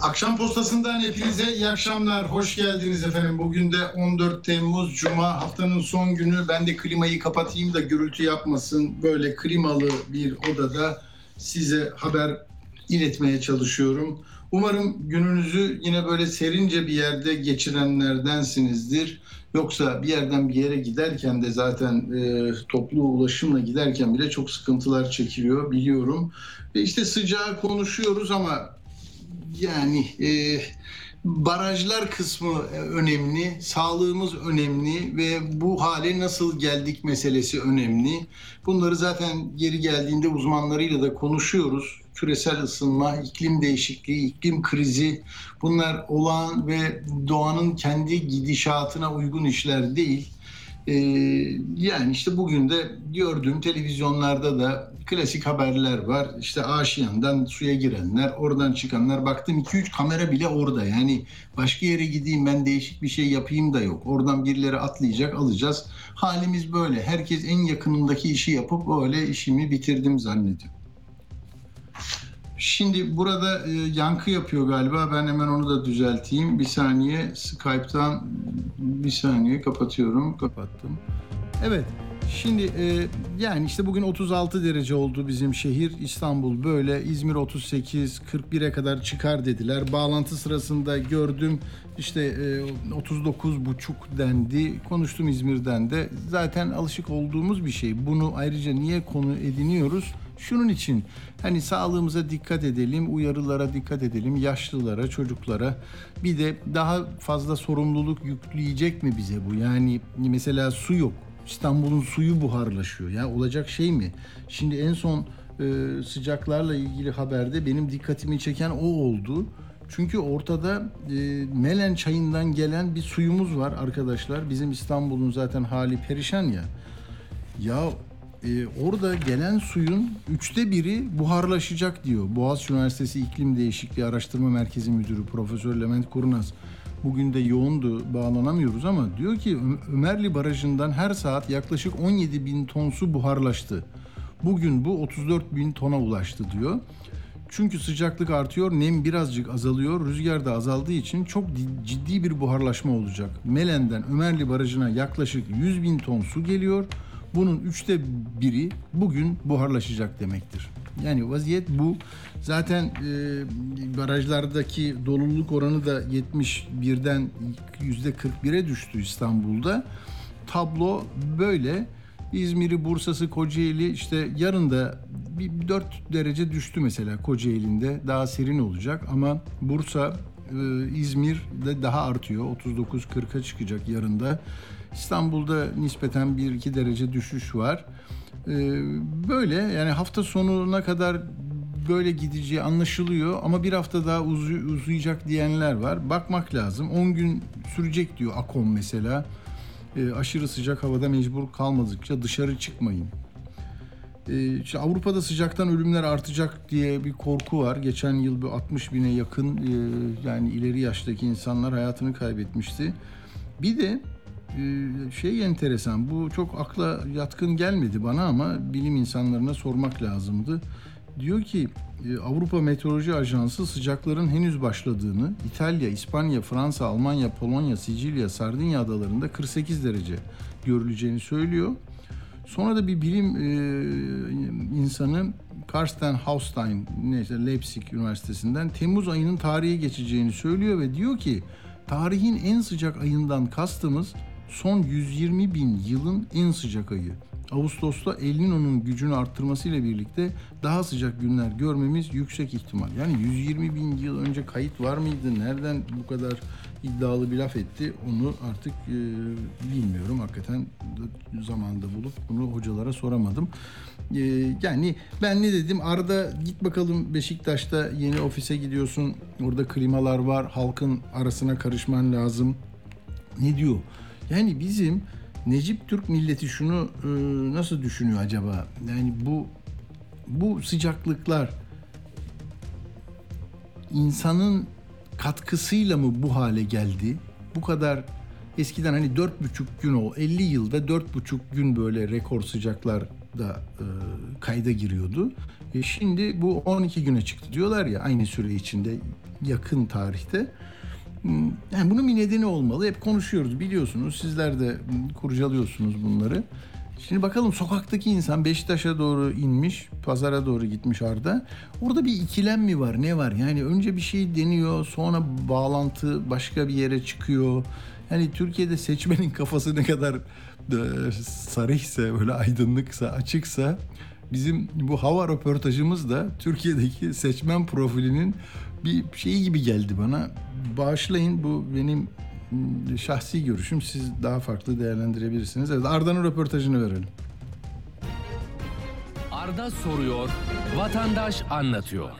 Akşam postasından hepinize iyi akşamlar. Hoş geldiniz efendim. Bugün de 14 Temmuz Cuma haftanın son günü. Ben de klimayı kapatayım da gürültü yapmasın. Böyle klimalı bir odada size haber iletmeye çalışıyorum. Umarım gününüzü yine böyle serince bir yerde geçirenlerdensinizdir. Yoksa bir yerden bir yere giderken de zaten e, toplu ulaşımla giderken bile çok sıkıntılar çekiliyor biliyorum. Ve işte sıcağı konuşuyoruz ama yani e, barajlar kısmı önemli, sağlığımız önemli ve bu hale nasıl geldik meselesi önemli. Bunları zaten geri geldiğinde uzmanlarıyla da konuşuyoruz. Küresel ısınma, iklim değişikliği, iklim krizi bunlar olağan ve doğanın kendi gidişatına uygun işler değil. Ee, yani işte bugün de gördüğüm televizyonlarda da klasik haberler var. İşte Aşiyan'dan suya girenler, oradan çıkanlar. Baktım 2-3 kamera bile orada. Yani başka yere gideyim ben değişik bir şey yapayım da yok. Oradan birileri atlayacak alacağız. Halimiz böyle. Herkes en yakınındaki işi yapıp böyle işimi bitirdim zannediyor. Şimdi burada e, yankı yapıyor galiba. Ben hemen onu da düzelteyim. Bir saniye Skype'tan bir saniye kapatıyorum. Kapattım. Evet. Şimdi e, yani işte bugün 36 derece oldu bizim şehir. İstanbul böyle. İzmir 38, 41'e kadar çıkar dediler. Bağlantı sırasında gördüm işte e, 39 buçuk dendi. Konuştum İzmir'den de. Zaten alışık olduğumuz bir şey. Bunu ayrıca niye konu ediniyoruz? Şunun için hani sağlığımıza dikkat edelim, uyarılara dikkat edelim, yaşlılara, çocuklara. Bir de daha fazla sorumluluk yükleyecek mi bize bu? Yani mesela su yok. İstanbul'un suyu buharlaşıyor. Ya olacak şey mi? Şimdi en son e, sıcaklarla ilgili haberde benim dikkatimi çeken o oldu. Çünkü ortada e, Melen çayından gelen bir suyumuz var arkadaşlar. Bizim İstanbul'un zaten hali perişan ya. Ya e, orada gelen suyun üçte biri buharlaşacak diyor. Boğaziçi Üniversitesi İklim Değişikliği Araştırma Merkezi Müdürü Profesör Levent Kurnaz. Bugün de yoğundu, bağlanamıyoruz ama diyor ki Ömerli Barajı'ndan her saat yaklaşık 17 bin ton su buharlaştı. Bugün bu 34 bin tona ulaştı diyor. Çünkü sıcaklık artıyor, nem birazcık azalıyor, rüzgar da azaldığı için çok ciddi bir buharlaşma olacak. Melen'den Ömerli Barajı'na yaklaşık 100 bin ton su geliyor. Bunun üçte biri bugün buharlaşacak demektir. Yani vaziyet bu. Zaten e, barajlardaki doluluk oranı da 71'den yüzde 41'e düştü İstanbul'da. Tablo böyle. İzmir'i, Bursa'sı, Kocaeli işte yarın da bir 4 derece düştü mesela Kocaeli'nde. Daha serin olacak ama Bursa, e, İzmir'de daha artıyor. 39-40'a çıkacak yarında. İstanbul'da nispeten 1-2 derece düşüş var. Ee, böyle yani hafta sonuna kadar böyle gideceği anlaşılıyor ama bir hafta daha uzu, uzayacak diyenler var. Bakmak lazım. 10 gün sürecek diyor Akom mesela. E, aşırı sıcak havada mecbur kalmadıkça dışarı çıkmayın. E, Avrupa'da sıcaktan ölümler artacak diye bir korku var. Geçen yıl bir 60 bine yakın e, yani ileri yaştaki insanlar hayatını kaybetmişti. Bir de ee, şey enteresan bu çok akla yatkın gelmedi bana ama bilim insanlarına sormak lazımdı. Diyor ki e, Avrupa Meteoroloji Ajansı sıcakların henüz başladığını, İtalya, İspanya, Fransa, Almanya, Polonya, Sicilya, Sardinya adalarında 48 derece görüleceğini söylüyor. Sonra da bir bilim e, insanı Karsten Haustein neyse Leipzig Üniversitesi'nden Temmuz ayının tarihi geçeceğini söylüyor ve diyor ki tarihin en sıcak ayından kastımız son 120 bin yılın en sıcak ayı. Ağustos'ta El Niño'nun gücünü arttırmasıyla birlikte daha sıcak günler görmemiz yüksek ihtimal. Yani 120 bin yıl önce kayıt var mıydı? Nereden bu kadar iddialı bir laf etti? Onu artık e, bilmiyorum. Hakikaten zamanda bulup bunu hocalara soramadım. E, yani ben ne dedim? Arda git bakalım Beşiktaş'ta yeni ofise gidiyorsun. Orada klimalar var. Halkın arasına karışman lazım. Ne diyor? Yani bizim Necip Türk milleti şunu e, nasıl düşünüyor acaba? Yani bu bu sıcaklıklar insanın katkısıyla mı bu hale geldi? Bu kadar eskiden hani dört buçuk gün o 50 yılda dört buçuk gün böyle rekor sıcaklar da e, kayda giriyordu. E şimdi bu 12 güne çıktı diyorlar ya aynı süre içinde yakın tarihte. Hmm, Yani bunun bir nedeni olmalı. Hep konuşuyoruz biliyorsunuz. Sizler de kurcalıyorsunuz bunları. Şimdi bakalım sokaktaki insan Beşiktaş'a doğru inmiş, pazara doğru gitmiş Arda. Orada bir ikilem mi var, ne var? Yani önce bir şey deniyor, sonra bağlantı başka bir yere çıkıyor. Yani Türkiye'de seçmenin kafası ne kadar e, sarıysa, böyle aydınlıksa, açıksa bizim bu hava röportajımız da Türkiye'deki seçmen profilinin bir şeyi gibi geldi bana. Bağışlayın bu benim şahsi görüşüm. Siz daha farklı değerlendirebilirsiniz. Evet Arda'nın röportajını verelim. Arda soruyor, vatandaş anlatıyor.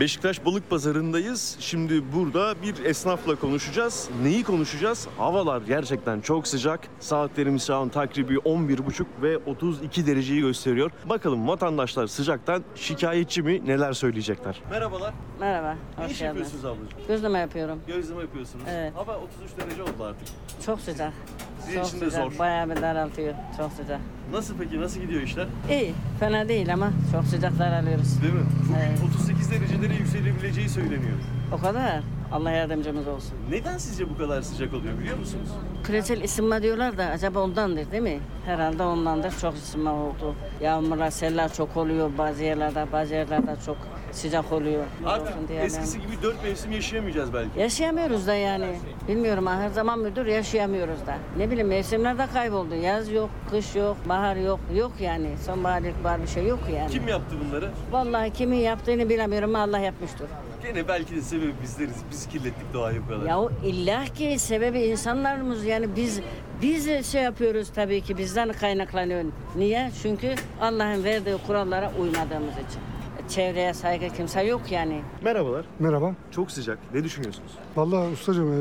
Beşiktaş Balık Pazarı'ndayız. Şimdi burada bir esnafla konuşacağız. Neyi konuşacağız? Havalar gerçekten çok sıcak. Saatlerimiz şu an takribi 11.30 ve 32 dereceyi gösteriyor. Bakalım vatandaşlar sıcaktan şikayetçi mi? Neler söyleyecekler? Merhabalar. Merhaba, Ne hoş iş geldiniz. yapıyorsunuz ablacığım? Gözleme yapıyorum. Gözleme yapıyorsunuz. Evet. Hava 33 derece oldu artık. Çok sıcak. Sizin Çok için de sıcak. zor. Bayağı bir daraltıyor. Çok sıcak. Nasıl peki? Nasıl gidiyor işler? İyi, fena değil ama çok sıcak daralıyoruz. Değil mi? Bugün Evet. 38 derecelere yükselebileceği söyleniyor. O kadar. Allah yardımcımız olsun. Neden sizce bu kadar sıcak oluyor biliyor musunuz? Küresel ısınma diyorlar da acaba ondandır değil mi? Herhalde ondandır. Çok ısınma oldu. Yağmurlar, seller çok oluyor bazı yerlerde. Bazı yerlerde çok sıcak oluyor. Artık Olsun diye eskisi gibi dört mevsim yaşayamayacağız belki. Yaşayamıyoruz da yani. Bilmiyorum her zaman müdür yaşayamıyoruz da. Ne bileyim mevsimler de kayboldu. Yaz yok, kış yok, bahar yok. Yok yani. Sonbahar, ilkbahar bir şey yok yani. Kim yaptı bunları? Vallahi kimin yaptığını bilemiyorum ama Allah yapmıştır. Gene belki de sebebi bizleriz. Biz kirlettik doğayı bu kadar. Ya o illa ki sebebi insanlarımız yani biz biz şey yapıyoruz tabii ki bizden kaynaklanıyor. Niye? Çünkü Allah'ın verdiği kurallara uymadığımız için. Çevreye saygı kimse yok yani. Merhabalar. Merhaba. Çok sıcak. Ne düşünüyorsunuz? Vallahi ustacığım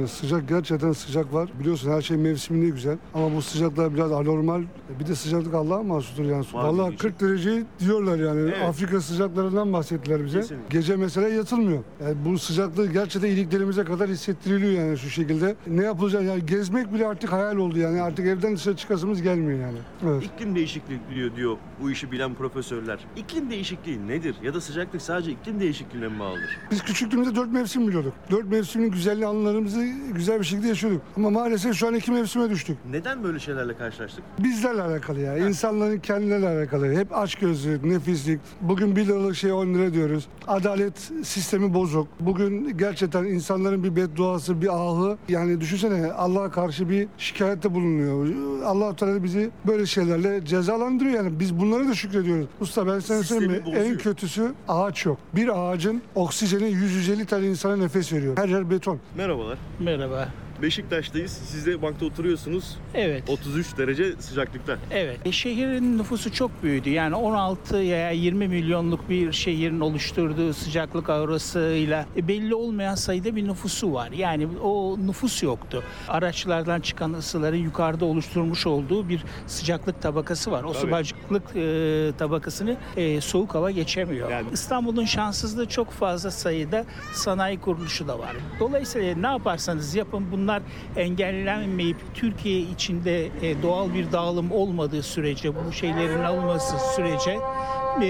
eee, sıcak gerçekten sıcak var. Biliyorsun her şey mevsiminde güzel. Ama bu sıcaklar biraz anormal. Bir de sıcaklık Allah'a mahsustur yani. Var Vallahi diyorsun. 40 derece diyorlar yani. Evet. Afrika sıcaklarından bahsettiler bize. Kesinlikle. Gece mesela yatılmıyor. Yani bu sıcaklığı gerçekten iliklerimize kadar hissettiriliyor yani şu şekilde. Ne yapılacak yani gezmek bile artık hayal oldu yani. Artık evden dışarı çıkasımız gelmiyor yani. Evet. İklim değişikliği diyor, diyor bu işi bilen profesörler. İklim değişikliği nedir? Ya da sıcaklık sadece iklim değişikliğine mi bağlıdır? Biz küçüklüğümüzde dört mevsim biliyorduk. Dört mevsimin güzelliği anılarımızı güzel bir şekilde yaşıyorduk. Ama maalesef şu an iki mevsime düştük. Neden böyle şeylerle karşılaştık? Bizlerle alakalı ya. İnsanların kendileriyle alakalı. Hep açgözlülük, nefislik. Bugün bir liralık şey 10 lira diyoruz. Adalet sistemi bozuk. Bugün gerçekten insanların bir bedduası, bir ahı. Yani düşünsene Allah'a karşı bir şikayette bulunuyor. Allah Teala bizi böyle şeylerle cezalandırıyor yani. Biz bunlara da şükrediyoruz. Usta ben sana söyleyeyim mi? En kötüsü ağaç yok. Bir ağacın oksijeni 100-150 tane insana nefes veriyor. Her yer beton. Merhabalar. Merhaba. Beşiktaş'tayız. Siz de bankta oturuyorsunuz. Evet. 33 derece sıcaklıkta. Evet. E, şehrin nüfusu çok büyüdü. Yani 16 ya 20 milyonluk bir şehrin oluşturduğu sıcaklık aurasıyla e, belli olmayan sayıda bir nüfusu var. Yani o nüfus yoktu. Araçlardan çıkan ısıların yukarıda oluşturmuş olduğu bir sıcaklık tabakası var. O Tabii. sıcaklık e, tabakasını e, soğuk hava geçemiyor. Yani- İstanbul'un şanssızlığı çok fazla sayıda sanayi kuruluşu da var. Dolayısıyla ne yaparsanız yapın bunlar engellenmeyip Türkiye içinde e, doğal bir dağılım olmadığı sürece bu şeylerin alınması sürece e,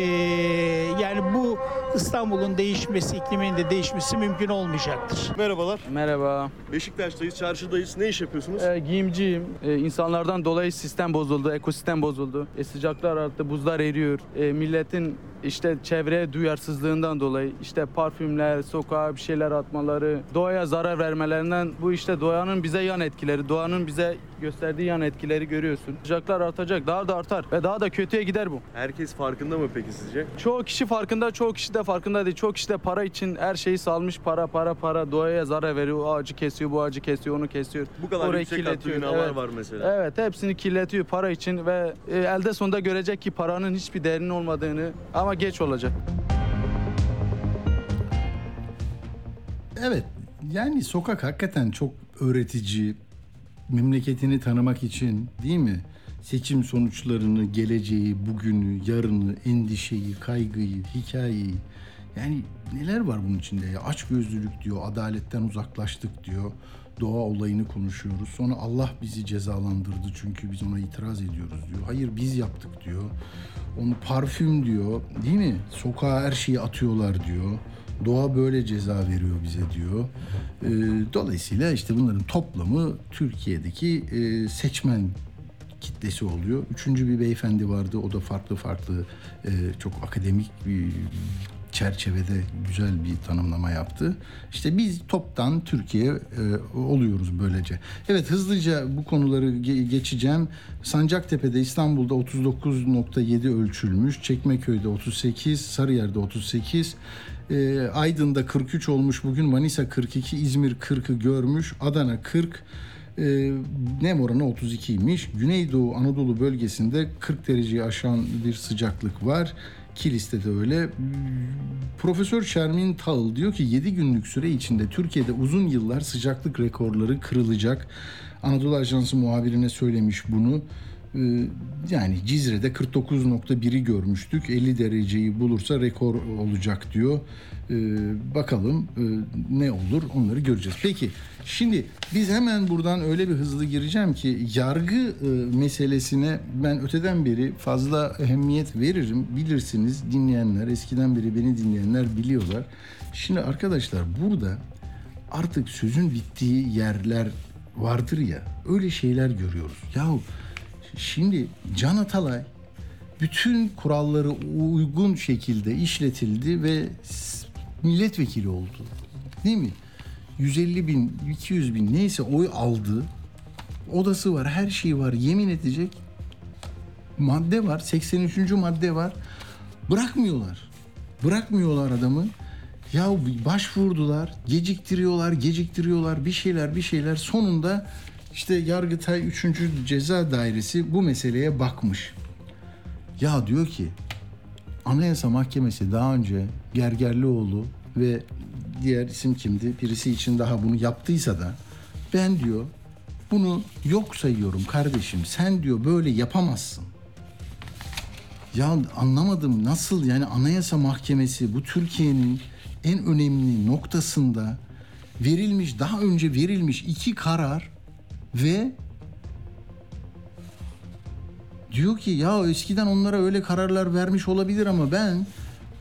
yani bu İstanbul'un değişmesi, iklimin de değişmesi mümkün olmayacaktır. Merhabalar. Merhaba. Beşiktaş'tayız, çarşıdayız. Ne iş yapıyorsunuz? Ee, giyimciyim. Ee, insanlardan dolayı sistem bozuldu, ekosistem bozuldu. E, sıcaklar arttı, buzlar eriyor. E, milletin işte çevreye duyarsızlığından dolayı işte parfümler, sokağa bir şeyler atmaları, doğaya zarar vermelerinden bu işte doğanın bize yan etkileri, doğanın bize gösterdiği yan etkileri görüyorsun. Sıcaklar artacak, daha da artar ve daha da kötüye gider bu. Herkes farkında mı peki sizce? Çoğu kişi farkında, çoğu kişi de farkında değil. Çoğu kişi de para için her şeyi salmış para para para doğaya zarar veriyor. O ağacı kesiyor, bu ağacı kesiyor, onu kesiyor. Bu kadar Orayı yüksek katlı binalar Evet. var mesela. Evet hepsini kirletiyor para için ve e, elde sonunda görecek ki paranın hiçbir değerinin olmadığını ama geç olacak. Evet yani sokak hakikaten çok öğretici, memleketini tanımak için değil mi? Seçim sonuçlarını, geleceği, bugünü, yarını, endişeyi, kaygıyı, hikayeyi. Yani neler var bunun içinde ya? Açgözlülük diyor, adaletten uzaklaştık diyor. Doğa olayını konuşuyoruz. Sonra Allah bizi cezalandırdı çünkü biz ona itiraz ediyoruz diyor. Hayır biz yaptık diyor. Onu parfüm diyor değil mi? Sokağa her şeyi atıyorlar diyor. Doğa böyle ceza veriyor bize diyor. Ee, dolayısıyla işte bunların toplamı Türkiye'deki e, seçmen kitlesi oluyor. Üçüncü bir beyefendi vardı. O da farklı farklı e, çok akademik bir çerçevede güzel bir tanımlama yaptı. İşte biz toptan Türkiye e, oluyoruz böylece. Evet hızlıca bu konuları ge- geçeceğim. Sancaktepe'de İstanbul'da 39.7 ölçülmüş. Çekmeköy'de 38, Sarıyer'de 38. E, Aydın'da 43 olmuş bugün. Manisa 42, İzmir 40'ı görmüş. Adana 40. E, nem oranı 32'ymiş. Güneydoğu Anadolu bölgesinde 40 dereceyi aşan bir sıcaklık var. Kilis'te de öyle. Profesör Şermin Tağıl diyor ki 7 günlük süre içinde Türkiye'de uzun yıllar sıcaklık rekorları kırılacak. Anadolu Ajansı muhabirine söylemiş bunu. Ee, Yani Cizre'de 49.1'i görmüştük. 50 dereceyi bulursa rekor olacak diyor. Ee, Bakalım e, ne olur onları göreceğiz. Peki şimdi biz hemen buradan öyle bir hızlı gireceğim ki yargı e, meselesine ben öteden beri fazla ehemmiyet veririm. Bilirsiniz dinleyenler eskiden beri beni dinleyenler biliyorlar. Şimdi arkadaşlar burada artık sözün bittiği yerler vardır ya öyle şeyler görüyoruz. Yahu şimdi Can Atalay bütün kuralları uygun şekilde işletildi ve milletvekili oldu. Değil mi? 150 bin, 200 bin neyse oy aldı. Odası var, her şeyi var. Yemin edecek madde var. 83. madde var. Bırakmıyorlar. Bırakmıyorlar adamı. Ya başvurdular, geciktiriyorlar, geciktiriyorlar bir şeyler bir şeyler. Sonunda işte Yargıtay 3. Ceza Dairesi bu meseleye bakmış. Ya diyor ki Anayasa Mahkemesi daha önce Gergerlioğlu ve diğer isim kimdi? Birisi için daha bunu yaptıysa da ben diyor bunu yok sayıyorum kardeşim. Sen diyor böyle yapamazsın. Ya anlamadım nasıl yani Anayasa Mahkemesi bu Türkiye'nin en önemli noktasında verilmiş daha önce verilmiş iki karar ve diyor ki ya eskiden onlara öyle kararlar vermiş olabilir ama ben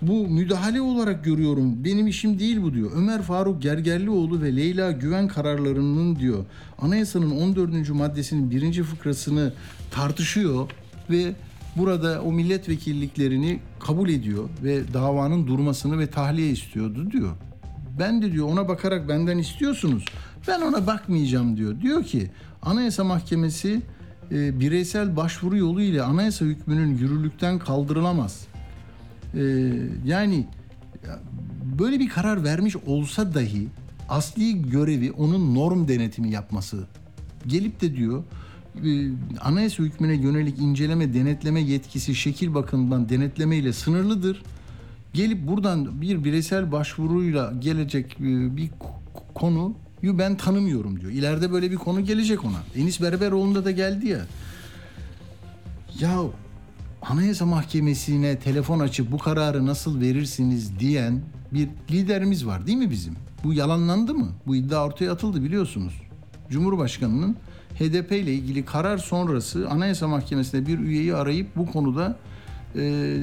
bu müdahale olarak görüyorum. Benim işim değil bu diyor. Ömer Faruk Gergerlioğlu ve Leyla Güven kararlarının diyor anayasanın 14. maddesinin birinci fıkrasını tartışıyor ve burada o milletvekilliklerini kabul ediyor ve davanın durmasını ve tahliye istiyordu diyor. Ben de diyor ona bakarak benden istiyorsunuz. Ben ona bakmayacağım diyor. Diyor ki Anayasa Mahkemesi e, bireysel başvuru yolu ile anayasa hükmünün yürürlükten kaldırılamaz. E, yani ya, böyle bir karar vermiş olsa dahi asli görevi onun norm denetimi yapması. Gelip de diyor e, anayasa hükmüne yönelik inceleme denetleme yetkisi şekil bakımından denetleme ile sınırlıdır. Gelip buradan bir bireysel başvuruyla gelecek e, bir k- konuyu ben tanımıyorum diyor. İleride böyle bir konu gelecek ona. Enis Berberoğlu'nda da geldi ya. Ya Anayasa Mahkemesi'ne telefon açıp bu kararı nasıl verirsiniz diyen bir liderimiz var değil mi bizim? Bu yalanlandı mı? Bu iddia ortaya atıldı biliyorsunuz. Cumhurbaşkanının HDP ile ilgili karar sonrası Anayasa Mahkemesi'ne bir üyeyi arayıp bu konuda e,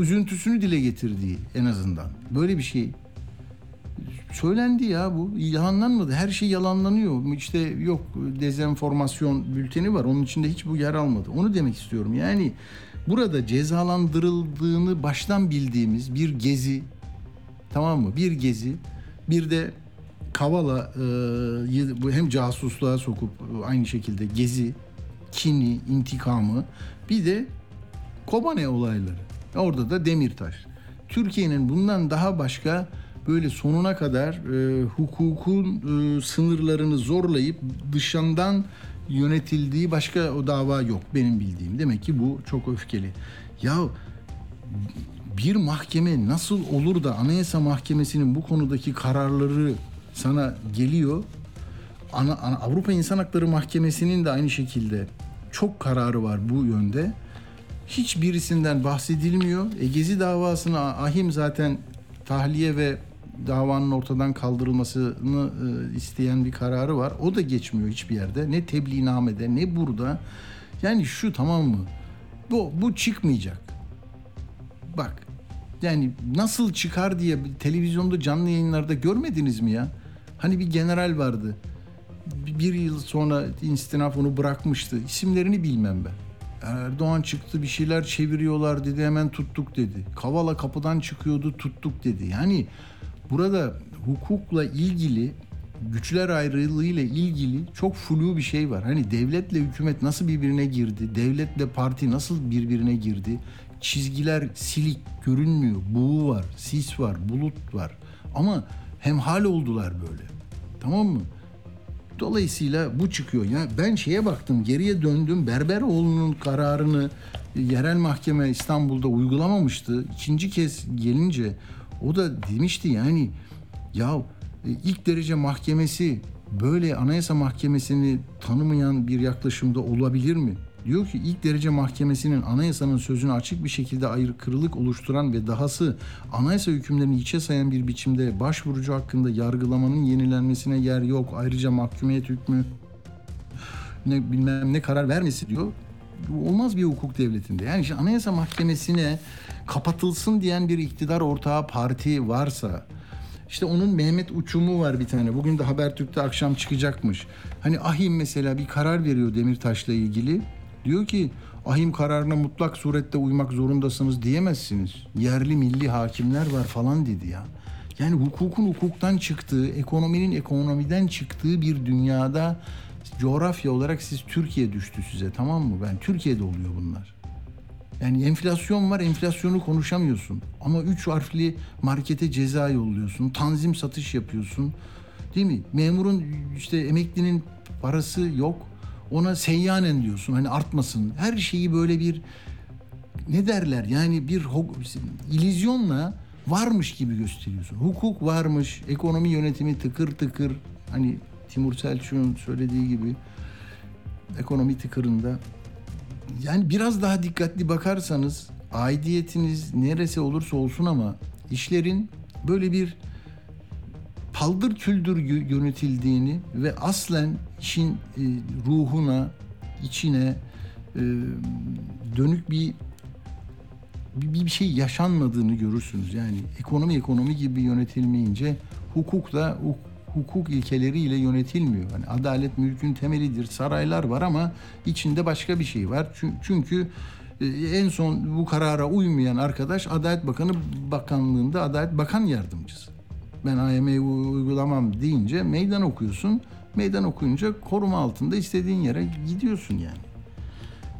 üzüntüsünü dile getirdiği en azından. Böyle bir şey söylendi ya bu yalanlanmadı. Her şey yalanlanıyor. İşte yok dezenformasyon bülteni var. Onun içinde hiç bu yer almadı. Onu demek istiyorum. Yani burada cezalandırıldığını baştan bildiğimiz bir gezi tamam mı? Bir gezi bir de Kavala e, hem casusluğa sokup aynı şekilde gezi, kini, intikamı bir de Kobane olayları. Orada da Demirtaş. Türkiye'nin bundan daha başka böyle sonuna kadar e, hukukun e, sınırlarını zorlayıp dışından yönetildiği başka o dava yok benim bildiğim. Demek ki bu çok öfkeli. Ya bir mahkeme nasıl olur da Anayasa Mahkemesi'nin bu konudaki kararları sana geliyor Ana, ana- Avrupa İnsan Hakları Mahkemesi'nin de aynı şekilde çok kararı var bu yönde. Hiçbirisinden bahsedilmiyor. E, Gezi davasını ahim zaten tahliye ve davanın ortadan kaldırılmasını e, isteyen bir kararı var. O da geçmiyor hiçbir yerde. Ne tebliğnamede ne burada. Yani şu tamam mı? Bu, bu çıkmayacak. Bak yani nasıl çıkar diye televizyonda canlı yayınlarda görmediniz mi ya? Hani bir general vardı. Bir yıl sonra istinaf onu bırakmıştı. İsimlerini bilmem ben. Erdoğan çıktı bir şeyler çeviriyorlar dedi hemen tuttuk dedi. Kavala kapıdan çıkıyordu tuttuk dedi. Yani burada hukukla ilgili güçler ayrılığıyla ilgili çok flu bir şey var. Hani devletle hükümet nasıl birbirine girdi? Devletle parti nasıl birbirine girdi? Çizgiler silik görünmüyor. Buğu var, sis var, bulut var. Ama hemhal oldular böyle. Tamam mı? Dolayısıyla bu çıkıyor. Ya ben şeye baktım, geriye döndüm. Berberoğlu'nun kararını yerel mahkeme İstanbul'da uygulamamıştı. İkinci kez gelince o da demişti yani ya e, ilk derece mahkemesi böyle anayasa mahkemesini tanımayan bir yaklaşımda olabilir mi? Diyor ki ilk derece mahkemesinin anayasanın sözünü açık bir şekilde aykırılık oluşturan ve dahası anayasa hükümlerini hiçe sayan bir biçimde başvurucu hakkında yargılamanın yenilenmesine yer yok. Ayrıca mahkumiyet hükmü ne bilmem ne karar vermesi diyor. Olmaz bir hukuk devletinde. Yani işte anayasa mahkemesine kapatılsın diyen bir iktidar ortağı parti varsa işte onun Mehmet Uçum'u var bir tane. Bugün de Habertürk'te akşam çıkacakmış. Hani Ahim mesela bir karar veriyor Demirtaş'la ilgili. Diyor ki ahim kararına mutlak surette uymak zorundasınız diyemezsiniz. Yerli milli hakimler var falan dedi ya. Yani hukukun hukuktan çıktığı, ekonominin ekonomiden çıktığı bir dünyada coğrafya olarak siz Türkiye düştü size tamam mı? Ben Türkiye'de oluyor bunlar. Yani enflasyon var, enflasyonu konuşamıyorsun. Ama üç harfli markete ceza yolluyorsun, tanzim satış yapıyorsun. Değil mi? Memurun işte emeklinin parası yok. Ona seyyanen diyorsun hani artmasın. Her şeyi böyle bir ne derler yani bir illüzyonla varmış gibi gösteriyorsun. Hukuk varmış, ekonomi yönetimi tıkır tıkır. Hani Timur Selçuk'un söylediği gibi ekonomi tıkırında. Yani biraz daha dikkatli bakarsanız aidiyetiniz neresi olursa olsun ama işlerin böyle bir paldır küldür yö- yönetildiğini ve aslen işin e, ruhuna, içine e, dönük bir bir, şey yaşanmadığını görürsünüz. Yani ekonomi ekonomi gibi yönetilmeyince hukuk da hukuk ilkeleriyle yönetilmiyor. Yani adalet mülkün temelidir. Saraylar var ama içinde başka bir şey var. Çün- Çünkü e, en son bu karara uymayan arkadaş Adalet Bakanı Bakanlığında Adalet Bakan Yardımcısı. Ben AYM'yi uygulamam deyince meydan okuyorsun. Meydan okuyunca koruma altında istediğin yere gidiyorsun yani.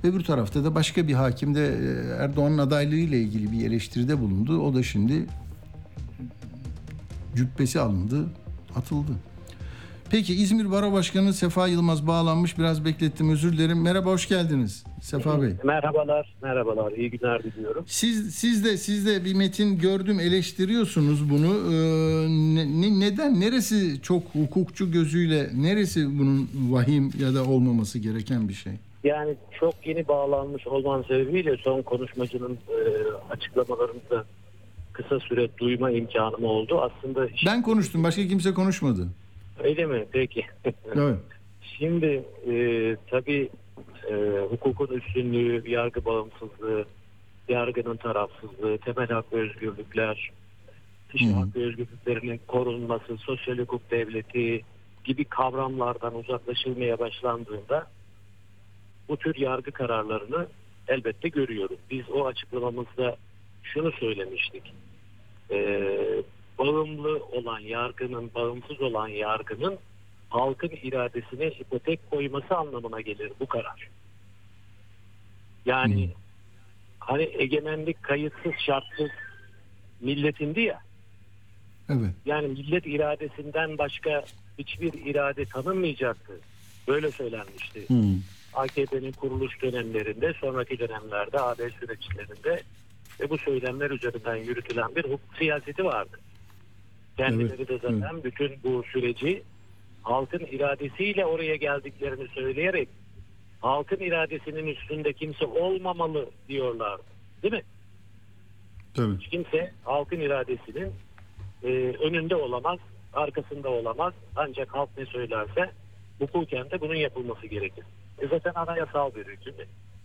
Öbür tarafta da başka bir hakim de e, Erdoğan'ın adaylığı ilgili bir eleştiride bulundu. O da şimdi cübbesi alındı, atıldı. Peki İzmir Baro Başkanı Sefa Yılmaz bağlanmış. Biraz beklettim özür dilerim. Merhaba hoş geldiniz Sefa Bey. Merhabalar, merhabalar. İyi günler diliyorum. Siz siz de siz de bir metin gördüm eleştiriyorsunuz bunu. Ee, ne- ne- neden neresi çok hukukçu gözüyle neresi bunun vahim ya da olmaması gereken bir şey? Yani çok yeni bağlanmış olman sebebiyle son konuşmacının e, açıklamalarını da kısa süre duyma imkanım oldu. Aslında Ben konuştum başka kimse konuşmadı. öyle mi? Peki. Evet. Şimdi e, tabii e, hukukun üstünlüğü, yargı bağımsızlığı, yargının tarafsızlığı, temel hak ve özgürlükler, kişi hak ve özgürlüklerinin korunması, sosyal hukuk devleti gibi kavramlardan uzaklaşılmaya başlandığında bu tür yargı kararlarını elbette görüyoruz. Biz o açıklamamızda şunu söylemiştik. Ee, bağımlı olan yargının, bağımsız olan yargının halkın iradesine ipotek koyması anlamına gelir bu karar. Yani Hmm. hani egemenlik kayıtsız şartsız milletindi ya. Evet. Yani millet iradesinden başka hiçbir irade tanınmayacaktı. Böyle söylenmişti. Hmm. AKP'nin kuruluş dönemlerinde, sonraki dönemlerde AB süreçlerinde ve bu söylemler üzerinden yürütülen bir hukuk siyaseti vardı. Kendileri Evet, de zaten bütün bu süreci halkın iradesiyle oraya geldiklerini söyleyerek halkın iradesinin üstünde kimse olmamalı diyorlar. Değil mi? Tabii. Hiç kimse halkın iradesinin e, önünde olamaz, arkasında olamaz. Ancak halk ne söylerse hukuken de bunun yapılması gerekir. E zaten anayasal bir hüküm.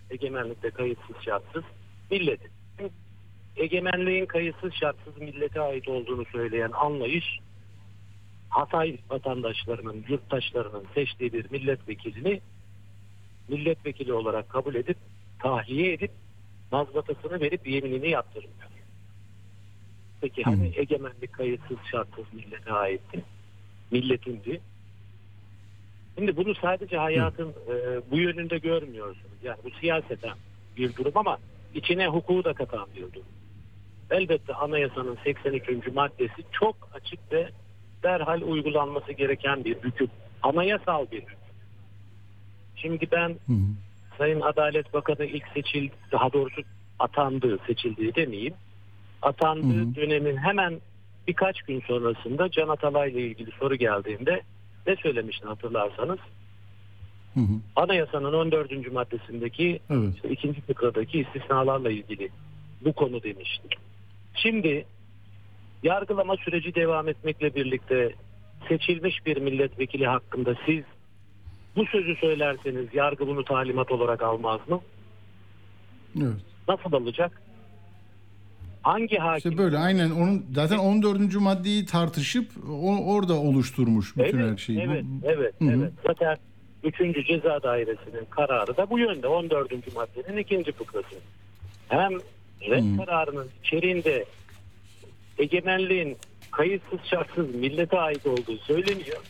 Egemenlikte kayıtsız şartsız milletin. Egemenliğin kayıtsız şartsız millete ait olduğunu söyleyen anlayış Hatay vatandaşlarının, yurttaşlarının seçtiği bir milletvekilini milletvekili olarak kabul edip tahliye edip mazbatasını verip yeminini yaptırmıyor. Peki hani egemenlik kayıtsız şartsız millete aitti? Milletindi. Şimdi bunu sadece hayatın e, bu yönünde görmüyorsunuz. Yani bu siyaseten bir durum ama içine hukuku da katan bir durum. Elbette anayasanın 83. maddesi çok açık ve derhal uygulanması gereken bir hüküm. Anayasal bir hüküm. Şimdi ben Hı hı. Sayın Adalet Bakanı ilk seçildi, daha doğrusu atandığı, seçildiği demeyeyim. Atandığı Hı hı. dönemin hemen birkaç gün sonrasında Can Atalay'la ilgili soru geldiğinde ne söylemişti hatırlarsanız? Hı hı. Anayasanın 14. maddesindeki Evet. işte ikinci fıkradaki istisnalarla ilgili bu konu demişti. Şimdi yargılama süreci devam etmekle birlikte seçilmiş bir milletvekili hakkında siz bu sözü söylerseniz yargı bunu talimat olarak almaz mı? Evet. Nasıl alacak? Hangi hakim? İşte böyle aynen onun zaten 14. maddeyi tartışıp o, orada oluşturmuş bütün evet, her şeyi. Evet, evet, Hı hı. evet. Zaten 3. Ceza Dairesi'nin kararı da bu yönde 14. maddenin ikinci fıkrası. Hem red Hı. kararının içeriğinde egemenliğin kayıtsız şartsız millete ait olduğu söyleniyor.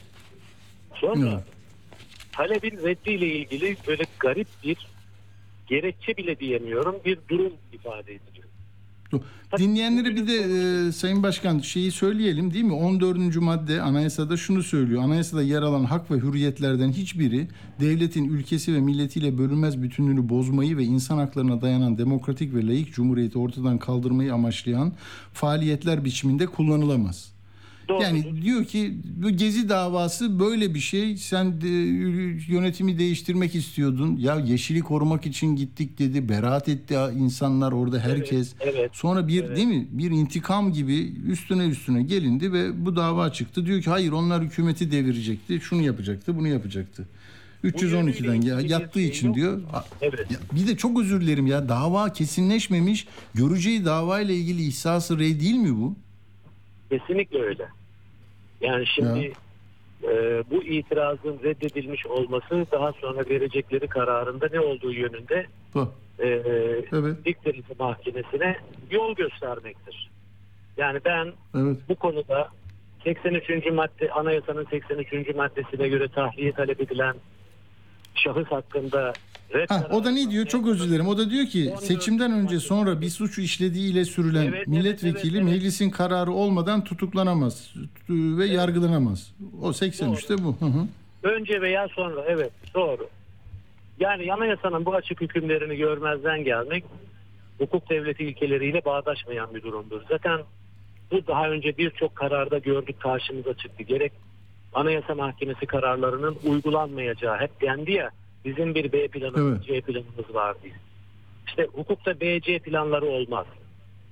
Sonra Evet. talebin reddiyle ilgili böyle garip bir gerekçe bile diyemiyorum bir durum ifade ediliyor. Dinleyenlere bir de e, Sayın Başkan şeyi söyleyelim değil mi? 14. madde anayasada şunu söylüyor. Anayasada yer alan hak ve hürriyetlerden hiçbiri devletin ülkesi ve milletiyle bölünmez bütünlüğünü bozmayı ve insan haklarına dayanan demokratik ve layık cumhuriyeti ortadan kaldırmayı amaçlayan faaliyetler biçiminde kullanılamaz. Doğrudur. Yani diyor ki bu gezi davası böyle bir şey. Sen de, yönetimi değiştirmek istiyordun. Ya yeşili korumak için gittik dedi. Beraat etti insanlar orada herkes. evet, Sonra bir evet. değil mi? Bir intikam gibi üstüne üstüne gelindi ve bu dava çıktı. Diyor ki hayır onlar hükümeti devirecekti. Şunu yapacaktı, bunu yapacaktı. 312'den ya, bir yattığı şey için yok. diyor. Evet. ya bir de çok özür dilerim ya dava kesinleşmemiş. Göreceği davayla ilgili ihsası rey değil mi bu? Kesinlikle öyle. Yani şimdi e, bu itirazın reddedilmiş olması daha sonra verecekleri kararında ne olduğu yönünde Bu. e, Evet. dik derece mahkemesine yol göstermektir. Yani ben Evet. bu konuda 83. madde anayasanın 83. maddesine göre tahliye talep edilen şahıs hakkında Ha, o da ne diyor? Çok özür dilerim. O da diyor ki 14 seçimden önce sonra bir suç işlediğiyle sürülen Evet, evet, milletvekili evet, evet. meclisin kararı olmadan tutuklanamaz ve yargılanamaz. O 83'te bu. Hı hı. Önce veya sonra evet doğru. Yani anayasanın bu açık hükümlerini görmezden gelmek hukuk devleti ilkeleriyle bağdaşmayan bir durumdur. Zaten bu daha önce birçok kararda gördük karşımıza çıktı. Gerek Anayasa Mahkemesi kararlarının uygulanmayacağı hep dendi ya bizim bir B planımız, Evet. C planımız var diye. İşte hukukta B, C planları olmaz.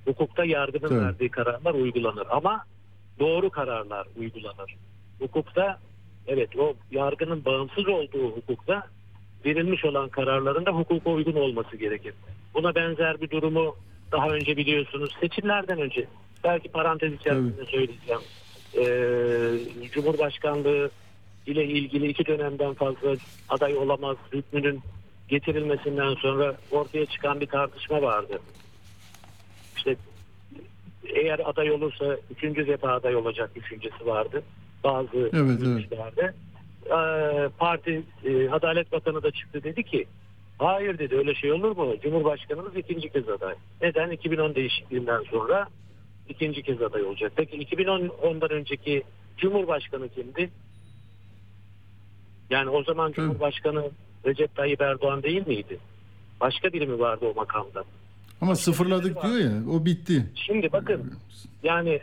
Hukukta yargının Tabii. verdiği kararlar uygulanır ama doğru kararlar uygulanır. Hukukta evet o yargının bağımsız olduğu hukukta verilmiş olan kararların da hukuka uygun olması gerekir. Buna benzer bir durumu daha önce biliyorsunuz seçimlerden önce belki parantez içerisinde söyleyeceğim. Ee, Cumhurbaşkanlığı ile ilgili iki dönemden fazla aday olamaz hükmünün getirilmesinden sonra ortaya çıkan bir tartışma vardı. İşte eğer aday olursa üçüncü defa aday olacak düşüncesi vardı. Bazı Evet, evet. görüşlerde. Ee, parti e, Adalet Bakanı da çıktı dedi ki hayır dedi öyle şey olur mu? Cumhurbaşkanımız ikinci kez aday. Neden? 2010 değişikliğinden sonra ikinci kez aday olacak. Peki 2010'dan önceki Cumhurbaşkanı kimdi? Yani o zaman Cumhurbaşkanı Recep Tayyip Erdoğan değil miydi? Başka biri mi vardı o makamda? Ama sıfırladık diyor ya. O bitti. Şimdi bakın yani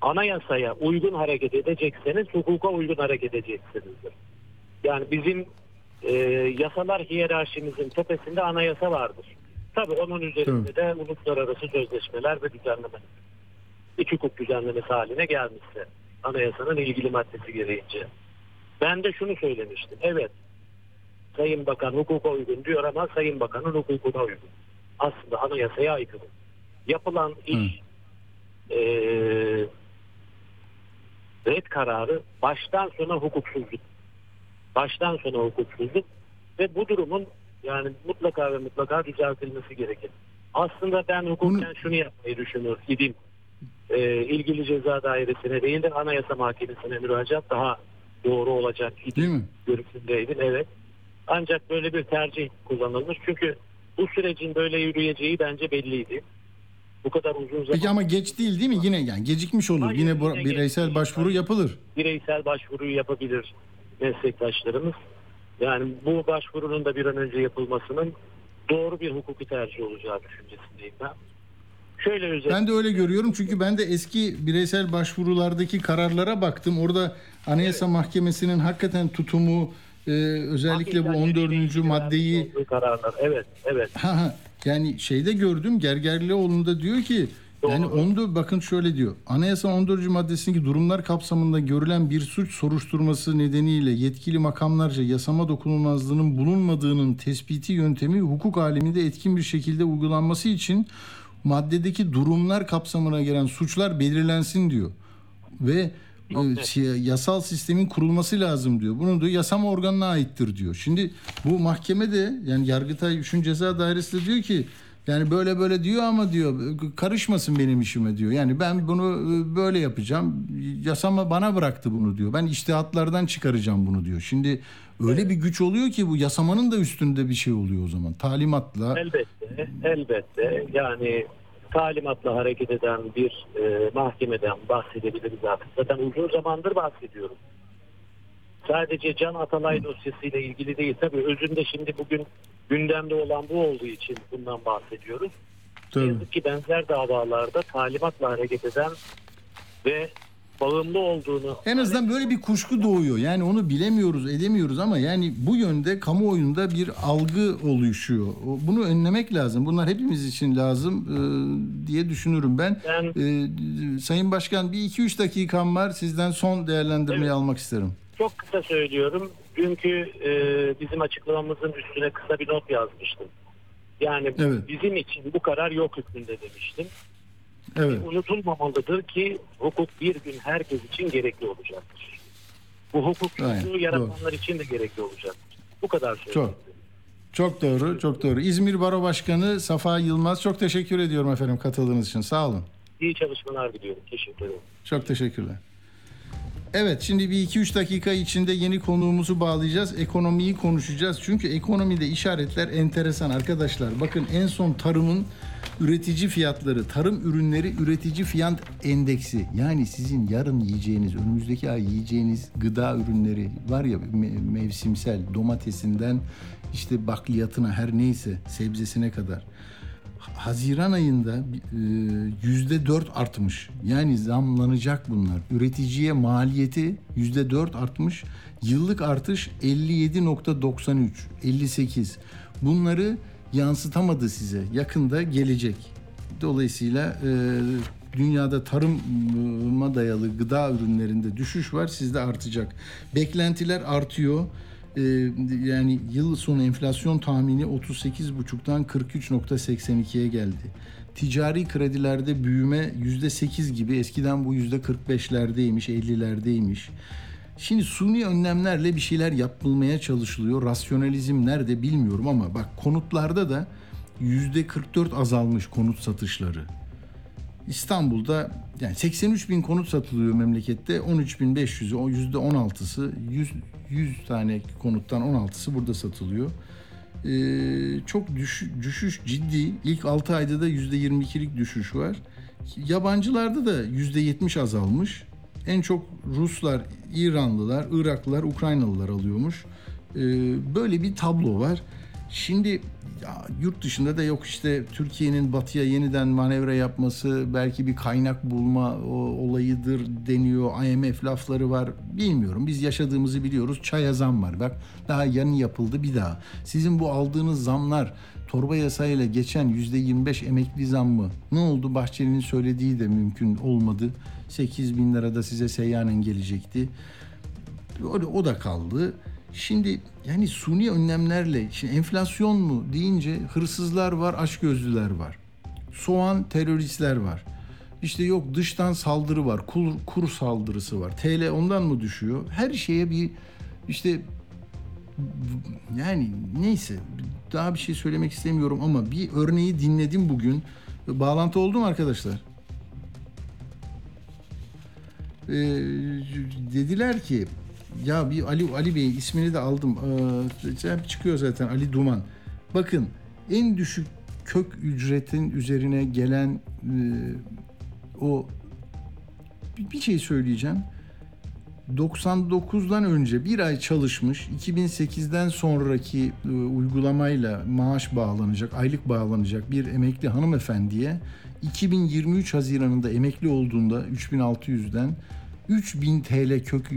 anayasaya uygun hareket edecekseniz hukuka uygun hareket edeceksinizdir. Yani bizim e, yasalar hiyerarşimizin tepesinde anayasa vardır. Tabii onun üzerinde de uluslararası sözleşmeler ve düzenleme. İç hukuk düzenlemesi haline gelmişse anayasanın ilgili maddesi gereğince. Ben de şunu söylemiştim. Evet Sayın Bakan hukuka uygun diyor ama Sayın Bakan'ın hukukuna uygun. Aslında anayasaya aykırı. Yapılan iş eee red kararı baştan sona hukuksuzluk. Baştan sona hukuksuzluk ve bu durumun yani mutlaka ve mutlaka düzeltilmesi gerekir. Aslında ben hukuken şunu yapmayı düşünür idim. Ee, ilgili ceza dairesine değil de anayasa mahkemesine müracaat daha doğru olacak. Değil mi? Görüşündeydim evet. Ancak böyle bir tercih kullanılmış. Çünkü bu sürecin böyle yürüyeceği bence belliydi. Bu kadar uzun zaman Peki ama geç değil değil mi? Yine yani gecikmiş olur. Hayır, Yine yine geç bireysel değil. başvuru yapılır. bireysel başvuruyu yapabilir meslektaşlarımız. Yani bu başvurunun da bir an önce yapılmasının doğru bir hukuki tercih olacağı düşüncesindeyim ben. Şöyle özetle Ben de öyle görüyorum çünkü ben de eski bireysel başvurulardaki kararlara baktım. Orada Anayasa Mahkemesi'nin hakikaten tutumu e, özellikle bu 14. maddeyi kararlar. Evet, evet. ha yani şeyde gördüm Gergerlioğlu'nda diyor ki yani Doğru. onda bakın şöyle diyor. Anayasa 14. maddesindeki durumlar kapsamında görülen bir suç soruşturması nedeniyle yetkili makamlarca yasama dokunulmazlığının bulunmadığının tespiti yöntemi hukuk aleminde etkin bir şekilde uygulanması için maddedeki durumlar kapsamına giren suçlar belirlensin diyor. Ve e, şey, yasal sistemin kurulması lazım diyor. Bunu diyor yasama organına aittir diyor. Şimdi bu mahkeme de yani Yargıtay 3. Ceza Dairesi de diyor ki yani böyle böyle diyor ama diyor karışmasın benim işime diyor. Yani ben bunu e, böyle yapacağım. Yasama bana bıraktı bunu diyor. Ben iştihatlardan çıkaracağım bunu diyor. Şimdi öyle bir güç oluyor ki bu yasamanın da üstünde bir şey oluyor o zaman. Talimatla Elbette, elbette. Yani talimatla hareket eden bir e, mahkemeden bahsedebiliriz artık. Zaten uzun zamandır bahsediyorum. Sadece Can Atalay dosyasıyla ilgili değil. Tabii özünde şimdi bugün gündemde olan bu olduğu için bundan bahsediyoruz. Tabii. yazık ki benzer davalarda talimatla hareket eden ve bağımlı olduğunu En azından böyle bir kuşku doğuyor. Yani onu bilemiyoruz, edemiyoruz ama yani bu yönde kamuoyunda bir algı oluşuyor. Bunu önlemek lazım. Bunlar hepimiz için lazım e, diye düşünürüm ben. Ben- E, Sayın Başkan bir iki üç dakikam var. Sizden son değerlendirmeyi Evet. almak isterim. Çok kısa söylüyorum. Dünkü e, bizim açıklamamızın üstüne kısa bir not yazmıştım. Yani Evet. bizim için bu karar yok hükmünde demiştim. Evet. Unutulmamalıdır ki hukuk bir gün herkes için gerekli olacaktır. Bu hukuksuzluğu yaratanlar için de gerekli olacaktır. Bu kadar söylüyorum. Çok. Çok doğru, çok doğru. İzmir Baro Başkanı Safa Yılmaz çok teşekkür ediyorum efendim katıldığınız için. Sağ olun. İyi çalışmalar diliyorum. Teşekkür ederim. Çok teşekkürler. Evet şimdi bir iki üç dakika içinde yeni konuğumuzu bağlayacağız. Ekonomiyi konuşacağız. Çünkü ekonomide işaretler enteresan arkadaşlar. Bakın en son tarımın üretici fiyatları, tarım ürünleri üretici fiyat endeksi. Yani sizin yarın yiyeceğiniz, önümüzdeki ay yiyeceğiniz gıda ürünleri var ya me- mevsimsel domatesinden işte bakliyatına her neyse sebzesine kadar. Haziran ayında e, yüzde dört artmış. Yani zamlanacak bunlar. Üreticiye maliyeti yüzde dört artmış. Yıllık artış 57.93, 58. Bunları yansıtamadı size. Yakında gelecek. Dolayısıyla e, dünyada tarıma dayalı gıda ürünlerinde düşüş var. Sizde artacak. Beklentiler artıyor. Ee, yani yıl sonu enflasyon tahmini 38,5'tan 43.82'ye geldi. Ticari kredilerde büyüme %8 gibi eskiden bu %45'lerdeymiş, 50'lerdeymiş. Şimdi suni önlemlerle bir şeyler yapılmaya çalışılıyor. Rasyonalizm nerede bilmiyorum ama bak konutlarda da %44 azalmış konut satışları. İstanbul'da yani 83 bin konut satılıyor memlekette. 13.500'ü, o yüzde 16'sı, 100, 100 tane konuttan 16'sı burada satılıyor. Ee, çok düş, düşüş ciddi. İlk 6 ayda da yüzde 22'lik düşüş var. Yabancılarda da yüzde 70 azalmış. En çok Ruslar, İranlılar, Iraklılar, Ukraynalılar alıyormuş. Ee, böyle bir tablo var. Şimdi ya, yurt dışında da yok işte Türkiye'nin batıya yeniden manevra yapması belki bir kaynak bulma o, olayıdır deniyor. IMF lafları var. Bilmiyorum. Biz yaşadığımızı biliyoruz. Çaya zam var. Bak daha yeni yapıldı bir daha. Sizin bu aldığınız zamlar torba yasayla geçen %25 emekli zammı ne oldu? Bahçeli'nin söylediği de mümkün olmadı. 8 bin lirada size seyyanen gelecekti. O, o da kaldı. Şimdi yani suni önlemlerle şimdi enflasyon mu deyince hırsızlar var, açgözlüler var. Soğan teröristler var. İşte yok dıştan saldırı var, kur, kur saldırısı var. TL ondan mı düşüyor? Her şeye bir işte yani neyse daha bir şey söylemek istemiyorum ama bir örneği dinledim bugün. Bağlantı oldu mu arkadaşlar? Ee, dediler ki ya bir Ali Ali Bey ismini de aldım. Ee, çıkıyor zaten Ali Duman. Bakın en düşük kök ücretin üzerine gelen e, o bir, şey söyleyeceğim. 99'dan önce bir ay çalışmış, 2008'den sonraki e, uygulamayla maaş bağlanacak, aylık bağlanacak bir emekli hanımefendiye 2023 Haziran'ında emekli olduğunda 3600'den 3000 TL kök e,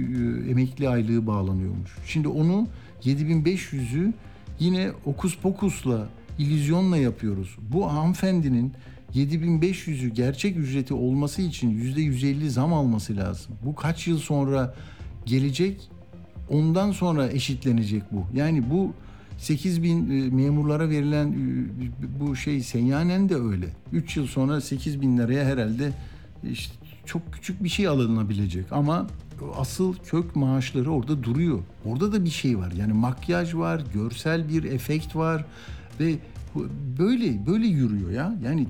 emekli aylığı bağlanıyormuş. Şimdi onu 7500'ü yine okus pokusla, illüzyonla yapıyoruz. Bu hanımefendinin 7500'ü gerçek ücreti olması için %150 zam alması lazım. Bu kaç yıl sonra gelecek? Ondan sonra eşitlenecek bu. Yani bu 8 bin e, memurlara verilen e, bu şey seyyanen de öyle. 3 yıl sonra 8 bin liraya herhalde işte çok küçük bir şey alınabilecek ama asıl kök maaşları orada duruyor. Orada da bir şey var. Yani makyaj var, görsel bir efekt var ve böyle böyle yürüyor ya. Yani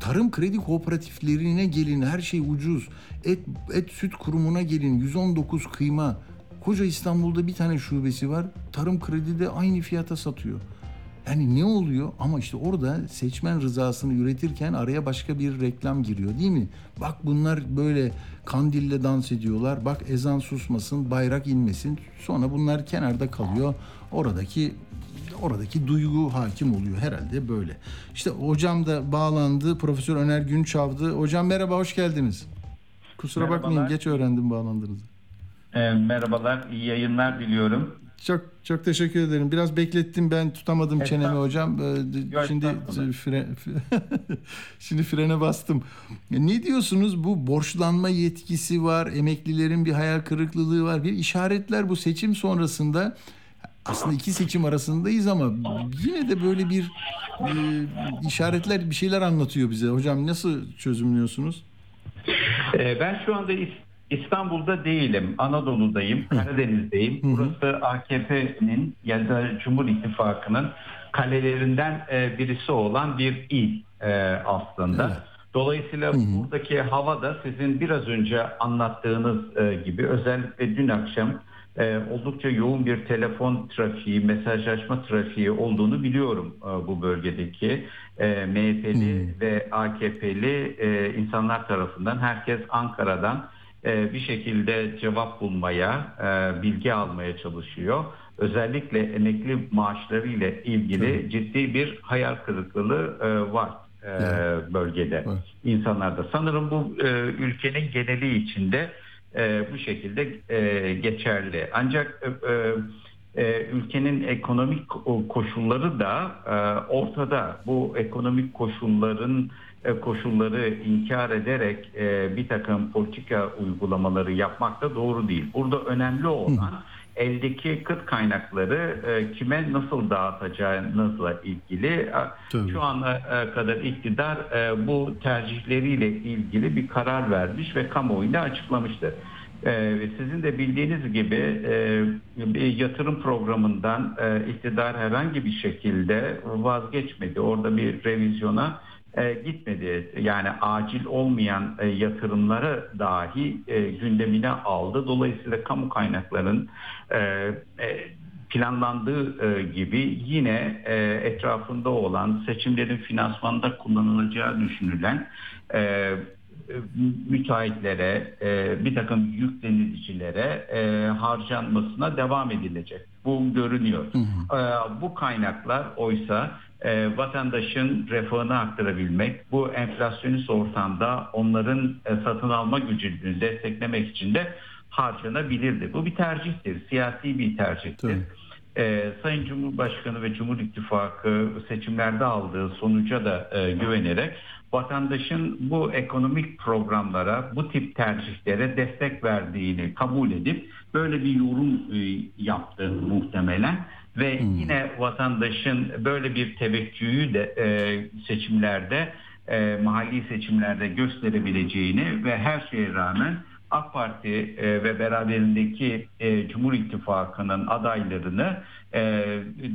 tarım kredi kooperatiflerine gelin her şey ucuz. Et et süt kurumuna gelin 119 kıyma. Koca İstanbul'da bir tane şubesi var. Tarım kredi de aynı fiyata satıyor. Yani ne oluyor? Ama işte orada seçmen rızasını üretirken araya başka bir reklam giriyor değil mi? Bak bunlar böyle kandille dans ediyorlar. Bak ezan susmasın, bayrak inmesin. Sonra bunlar kenarda kalıyor. Oradaki oradaki duygu hakim oluyor herhalde böyle. İşte hocam da bağlandı. Profesör Öner Günçav'dı. Hocam merhaba, hoş geldiniz. Kusura Merhabalar. bakmayın geç öğrendim bağlandığınızı. E, merhabalar, iyi yayınlar diliyorum. Çok çok teşekkür ederim. Biraz beklettim ben tutamadım Estağfurullah. çenemi hocam. Ee, Yok, Şimdi fre, şimdi frene bastım. Ne diyorsunuz? Bu borçlanma yetkisi var, emeklilerin bir hayal kırıklığı var. Bir işaretler bu seçim sonrasında aslında iki seçim arasındayız ama yine de böyle bir e, işaretler bir şeyler anlatıyor bize. Hocam nasıl çözümlüyorsunuz? E, ben şu anda İstanbul'da değilim, Anadolu'dayım, Karadeniz'deyim. Burası AKP'nin ya da Cumhur İttifakı'nın kalelerinden e, birisi olan bir il e, aslında. Evet. Dolayısıyla buradaki hava da sizin biraz önce anlattığınız e, gibi özellikle dün akşam e, oldukça yoğun bir telefon trafiği, mesajlaşma trafiği olduğunu biliyorum e, bu bölgedeki e, MHP'li ve AKP'li e, insanlar tarafından. Herkes Ankara'dan bir şekilde cevap bulmaya, e, bilgi almaya çalışıyor. Özellikle emekli maaşları ile ilgili ciddi bir hayal kırıklığı e, var e, Evet. bölgede Evet. insanlarda. Sanırım bu e, ülkenin geneli içinde e, bu şekilde e, geçerli. Ancak e, e, ülkenin ekonomik ko- koşulları da e, ortada. Bu ekonomik koşulların e, koşulları inkar ederek e, bir takım politika uygulamaları yapmak da doğru değil. Burada önemli olan eldeki kıt kaynakları e, kime nasıl dağıtacağınızla ilgili. E, Tabii. Şu ana e, kadar iktidar e, bu tercihleriyle ilgili bir karar vermiş ve kamuoyuna açıklamıştır. E, ve sizin de bildiğiniz gibi e, bir yatırım programından e, iktidar herhangi bir şekilde vazgeçmedi. Orada bir revizyona e, gitmedi. Yani acil olmayan e, yatırımları dahi e, gündemine aldı. Dolayısıyla kamu kaynaklarının e, e, planlandığı e, gibi yine e, etrafında olan seçimlerin finansmanında kullanılacağı düşünülen e, e, müteahhitlere, e, bir takım yüklenicilere e, harcanmasına devam edilecek. Bu görünüyor. E, bu kaynaklar oysa e, vatandaşın refahını arttırabilmek, bu enflasyonist ortamda onların e, satın alma gücünü desteklemek için de harcanabilirdi. Bu bir tercihtir, siyasi bir tercihtir. Tabii. Ee, Sayın Cumhurbaşkanı ve Cumhur İttifakı seçimlerde aldığı sonuca da e, güvenerek vatandaşın bu ekonomik programlara, bu tip tercihlere destek verdiğini kabul edip böyle bir yorum e, yaptı muhtemelen ve yine vatandaşın böyle bir teveccühü de e, seçimlerde e, mahalli seçimlerde gösterebileceğini ve her şeye rağmen AK Parti e, ve beraberindeki e, Cumhur İttifakı'nın adaylarını e,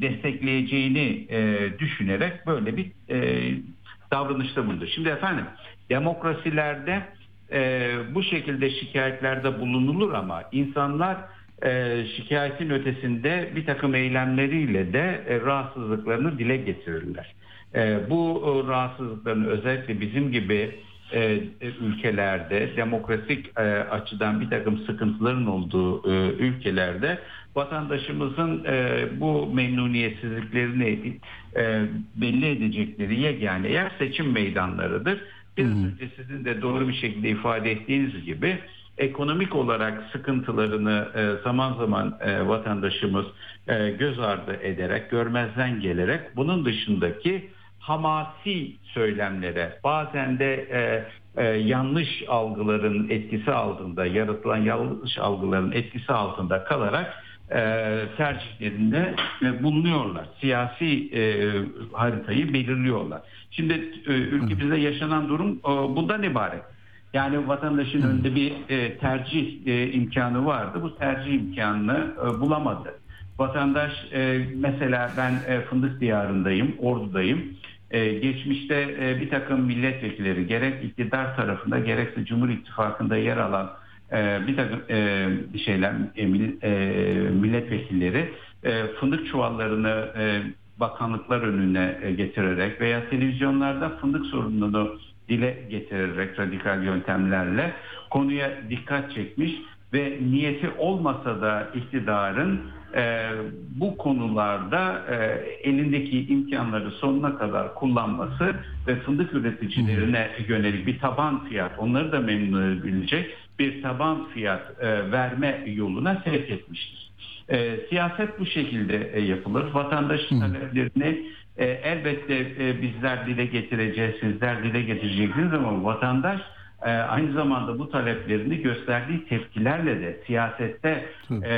destekleyeceğini e, düşünerek böyle bir e, davranışta bulundu. Şimdi efendim demokrasilerde e, bu şekilde şikayetlerde bulunulur ama insanlar e, şikayetin ötesinde bir takım eylemleriyle de e, rahatsızlıklarını dile getirirler. E, bu e, rahatsızlıkların özellikle bizim gibi e, ülkelerde demokratik e, açıdan bir takım sıkıntıların olduğu e, ülkelerde vatandaşımızın e, bu memnuniyetsizliklerini e, belli edecekleri yegane yer seçim meydanlarıdır. Biraz önce sizin de doğru bir şekilde ifade ettiğiniz gibi ekonomik olarak sıkıntılarını e, zaman zaman e, vatandaşımız e, göz ardı ederek, görmezden gelerek bunun dışındaki hamasi söylemlere, bazen de e, e, yanlış algıların etkisi altında, yaratılan yanlış algıların etkisi altında kalarak e, tercihlerinde e, bulunuyorlar. Siyasi e, haritayı belirliyorlar. Şimdi e, ülkemizde yaşanan durum e, bundan ibaret. Yani vatandaşın önünde bir e, tercih e, imkanı vardı. Bu tercih imkanını e, bulamadı. Vatandaş e, mesela ben e, Fındık Diyarı'ndayım, Ordu'dayım. E, geçmişte e, bir takım milletvekilleri gerek iktidar tarafında gerekse Cumhur İttifakı'nda yer alan e, bir takım e, şeyler e, e, milletvekilleri e, fındık çuvallarını e, bakanlıklar önüne e, getirerek veya televizyonlarda fındık sorununu dile getirerek radikal yöntemlerle konuya dikkat çekmiş ve niyeti olmasa da iktidarın e, bu konularda e, elindeki imkanları sonuna kadar kullanması ve fındık üreticilerine yönelik bir taban fiyat onları da memnun edebilecek bir taban fiyat e, verme yoluna sevk etmiştir. E, siyaset bu şekilde e, yapılır. Vatandaş taleplerini e, elbette e, bizler dile getireceğiz, sizler dile getireceksiniz ama vatandaş e, aynı zamanda bu taleplerini gösterdiği tepkilerle de siyasette e,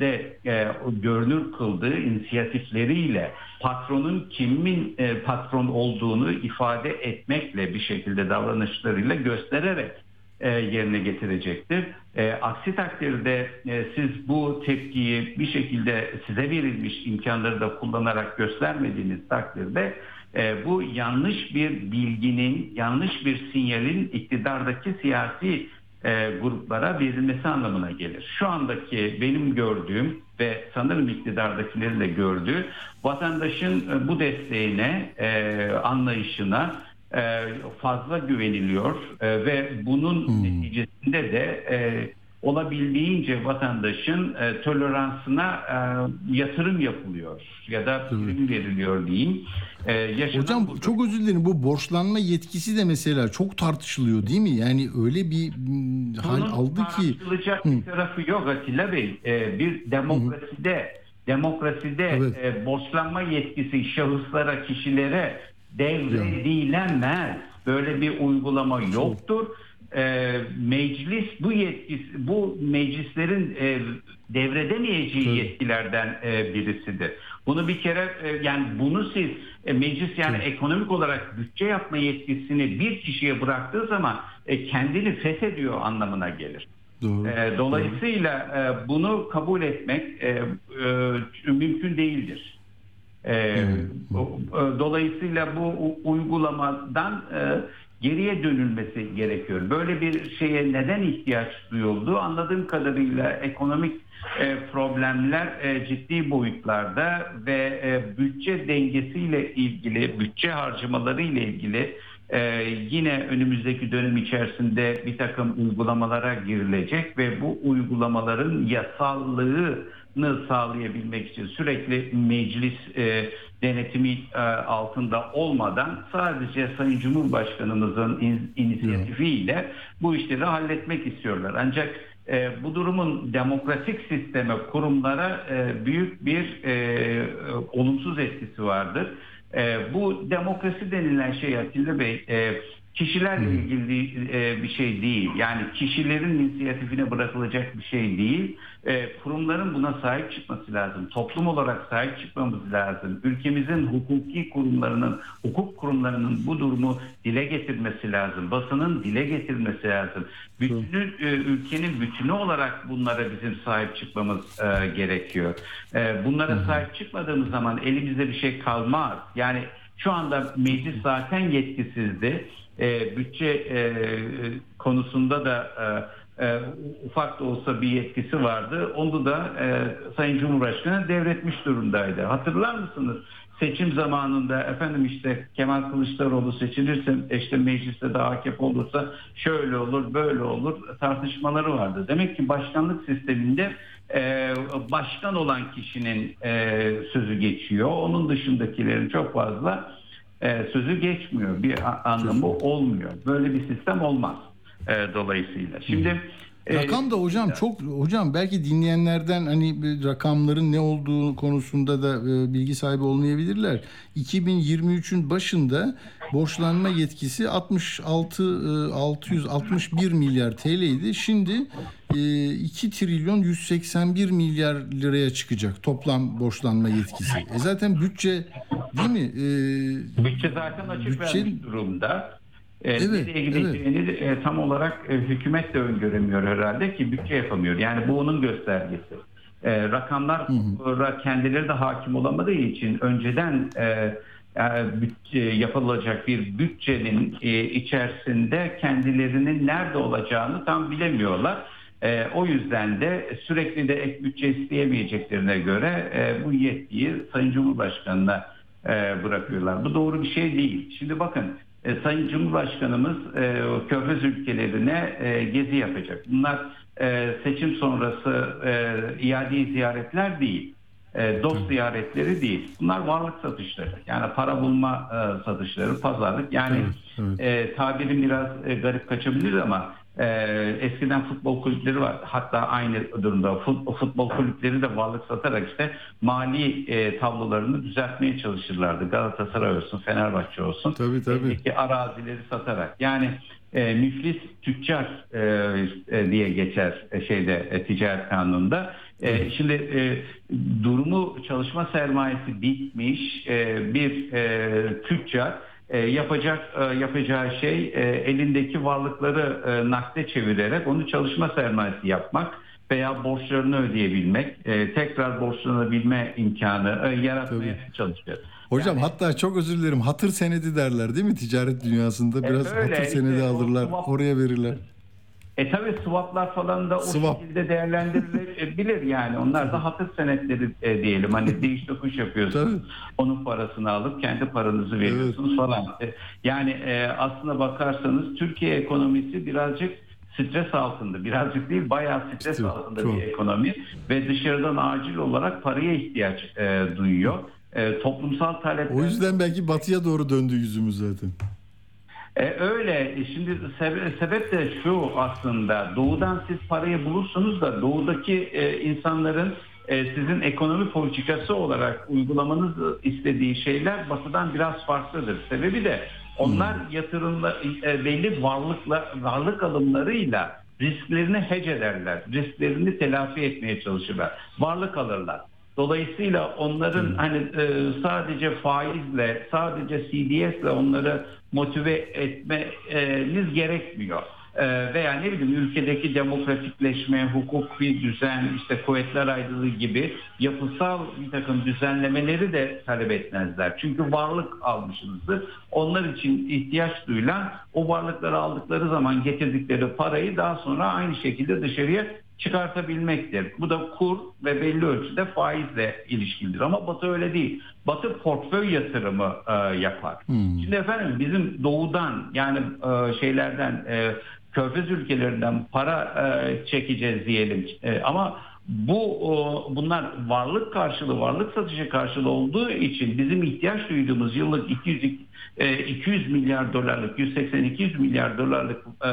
de e, görünür kıldığı inisiyatifleriyle patronun kimin e, patron olduğunu ifade etmekle bir şekilde davranışlarıyla göstererek e, yerine getirecektir. E, aksi takdirde e, siz bu tepkiyi bir şekilde size verilmiş imkanları da kullanarak göstermediğiniz takdirde bu yanlış bir bilginin, yanlış bir sinyalin iktidardaki siyasi gruplara verilmesi anlamına gelir. Şu andaki benim gördüğüm ve sanırım iktidardakilerin de gördüğü vatandaşın bu desteğine, anlayışına fazla güveniliyor e, ve bunun neticesinde de e, olabildiğince vatandaşın e, toleransına e, yatırım yapılıyor ya da prim veriliyor diyeyim. E, yaşanan Hocam budur. çok özür dilerim bu borçlanma yetkisi de mesela çok tartışılıyor değil mi? Yani öyle bir mm, hal Bunun aldı ki tartışılacak bir tarafı yok Atilla Bey. Bir demokraside demokraside Evet. e, borçlanma yetkisi şahıslara, kişilere devredilemez. Böyle bir uygulama yoktur. Ee, meclis bu yetkisi, bu meclislerin e, devredemeyeceği Tabii. yetkilerden e, birisidir. Bunu bir kere e, yani bunu siz e, meclis yani ekonomik olarak bütçe yapma yetkisini bir kişiye bıraktığı zaman e, kendini fethediyor anlamına gelir. doğru. E, dolayısıyla e, bunu kabul etmek e, e, mümkün değildir. E, o- e, dolayısıyla bu uygulamadan e, geriye dönülmesi gerekiyor. Böyle bir şeye neden ihtiyaç duyuldu? Anladığım kadarıyla ekonomik e, problemler e, ciddi boyutlarda ve e, bütçe dengesiyle ilgili, bütçe harcamaları ile ilgili ee, yine önümüzdeki dönem içerisinde bir takım uygulamalara girilecek ve bu uygulamaların yasallığı sağlayabilmek için sürekli meclis e, denetimi e, altında olmadan sadece Sayın Cumhurbaşkanımızın in, inisiyatifiyle bu işleri halletmek istiyorlar. Ancak e, bu durumun demokratik sisteme, kurumlara e, büyük bir e, olumsuz etkisi vardır. E, bu demokrasi denilen şey Atilla Bey e, kişilerle ilgili e, bir şey değil. Yani kişilerin inisiyatifine bırakılacak bir şey değil. E, kurumların buna sahip çıkması lazım. Toplum olarak sahip çıkmamız lazım. Ülkemizin hukuki kurumlarının, hukuk kurumlarının bu durumu dile getirmesi lazım. Basının dile getirmesi lazım. Bütünü, e, ülkenin bütünü olarak bunlara bizim sahip çıkmamız e, gerekiyor. E, bunlara sahip çıkmadığımız zaman elimizde bir şey kalmaz. Yani şu anda meclis zaten yetkisizdi. E, bütçe e, konusunda da e, e, ufak da olsa bir yetkisi vardı. Onu da e, Sayın Cumhurbaşkanı devretmiş durumdaydı. Hatırlar mısınız? Seçim zamanında efendim işte Kemal Kılıçdaroğlu seçilirse işte mecliste de AKP olursa şöyle olur böyle olur tartışmaları vardı. Demek ki başkanlık sisteminde e, başkan olan kişinin e, sözü geçiyor. Onun dışındakilerin çok fazla e, sözü geçmiyor. Bir anlamı olmuyor. Böyle bir sistem olmaz e, dolayısıyla. Şimdi Rakam da hocam çok hocam belki dinleyenlerden hani rakamların ne olduğu konusunda da e, bilgi sahibi olmayabilirler. 2023'ün başında borçlanma yetkisi 66 e, 661 milyar TL idi. Şimdi e, 2 trilyon 181 milyar liraya çıkacak toplam borçlanma yetkisi. E zaten bütçe değil mi? E, Bütçe zaten açık Bütçe- durumda. Ee, Evet, nereye gideceğini de, e, tam olarak e, hükümet de öngöremiyor herhalde ki bütçe yapamıyor. Yani bu onun göstergesi. E, rakamlar e, kendileri de hakim olamadığı için önceden e, e, bütçe, yapılacak bir bütçenin e, içerisinde kendilerinin nerede olacağını tam bilemiyorlar. E, o yüzden de sürekli de ek bütçe isteyemeyeceklerine göre e, bu yetkiyi Sayın Cumhurbaşkanı'na e, bırakıyorlar. Bu doğru bir şey değil. Şimdi bakın e, Sayın Cumhurbaşkanımız e, Körfez ülkelerine e, gezi yapacak. Bunlar e, seçim sonrası e, iade ziyaretler değil. E, dost ziyaretleri değil. Bunlar varlık satışları. Yani para bulma e, satışları, pazarlık. Yani e, tabirim biraz e, garip kaçabilir ama e, eskiden futbol kulüpleri var. Hatta aynı durumda fut- futbol kulüpleri de varlık satarak işte mali e, tablolarını düzeltmeye çalışırlardı. Galatasaray olsun, Fenerbahçe olsun. Tabii, tabii. Eldeki arazileri satarak. Yani e, müflis tüccar e, e, diye geçer e, şeyde e, ticaret kanununda. E, şimdi e, durumu çalışma sermayesi bitmiş e, bir e, tüccar e, yapacak e, yapacağı şey e, elindeki varlıkları e, nakde çevirerek onu çalışma sermayesi yapmak veya borçlarını ödeyebilmek, e, tekrar borçlanabilme imkanı e, yaratmaya çalışıyor. Hocam hatta çok özür dilerim hatır senedi derler değil mi ticaret dünyasında biraz öyle, hatır işte senedi o alırlar swap- oraya verirler. E tabi swaplar falan da o Swap. şekilde değerlendirilebilir yani. Onlar da hatır senetleri e, diyelim. Hani değiş tokuş yapıyorsunuz. Tabii. Onun parasını alıp kendi paranızı veriyorsunuz falan. E, yani e, aslına bakarsanız Türkiye ekonomisi birazcık stres altında. Birazcık değil bayağı stres Stres, altında çok. bir ekonomi. Ve dışarıdan acil olarak paraya ihtiyaç e, duyuyor. E, toplumsal talepler... O yüzden belki batıya doğru döndü yüzümüz zaten. E, öyle. E, Şimdi sebe- sebep de şu aslında. Doğudan siz parayı bulursunuz da doğudaki e, insanların e, sizin ekonomi politikası olarak uygulamanız istediği şeyler batıdan biraz farklıdır. Sebebi de onlar yatırımla e, belli varlıkla varlık alımlarıyla risklerini hedge ederler. Risklerini telafi etmeye çalışırlar. Varlık alırlar. Dolayısıyla onların hani e, sadece faizle, sadece CDS'le onları motive etmeniz gerekmiyor. E, veya ne bileyim ülkedeki demokratikleşme, hukuki düzen, işte kuvvetler ayrılığı gibi yapısal bir takım düzenlemeleri de talep etmezler. Çünkü varlık almışsınızdır. Onlar için ihtiyaç duyulan o varlıkları aldıkları zaman getirdikleri parayı daha sonra aynı şekilde dışarıya çıkartabilmektir. Bu da kur ve belli ölçüde faizle ilişkilidir. Ama Batı öyle değil. Batı portföy yatırımı e, yapar. Şimdi efendim bizim doğudan yani e, şeylerden e, körfez ülkelerinden para e, çekeceğiz diyelim. E, ama bu o, bunlar varlık karşılığı, varlık satışı karşılığı olduğu için bizim ihtiyaç duyduğumuz yıllık 200 e, 200 milyar dolarlık, 180-200 milyar dolarlık e,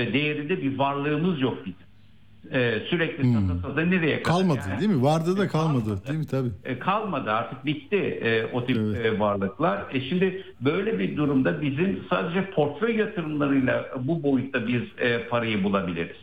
e, değerinde bir varlığımız yok bizim. E, sürekli Hmm. sata sata nereye kadar? Kalmadı Yani- değil mi? Vardı da kalmadı. Kalmadı. Değil mi? Tabii. e, kalmadı artık bitti e, o tip Evet. e, varlıklar. E şimdi böyle bir durumda bizim sadece portföy yatırımlarıyla bu boyutta biz e, parayı bulabiliriz.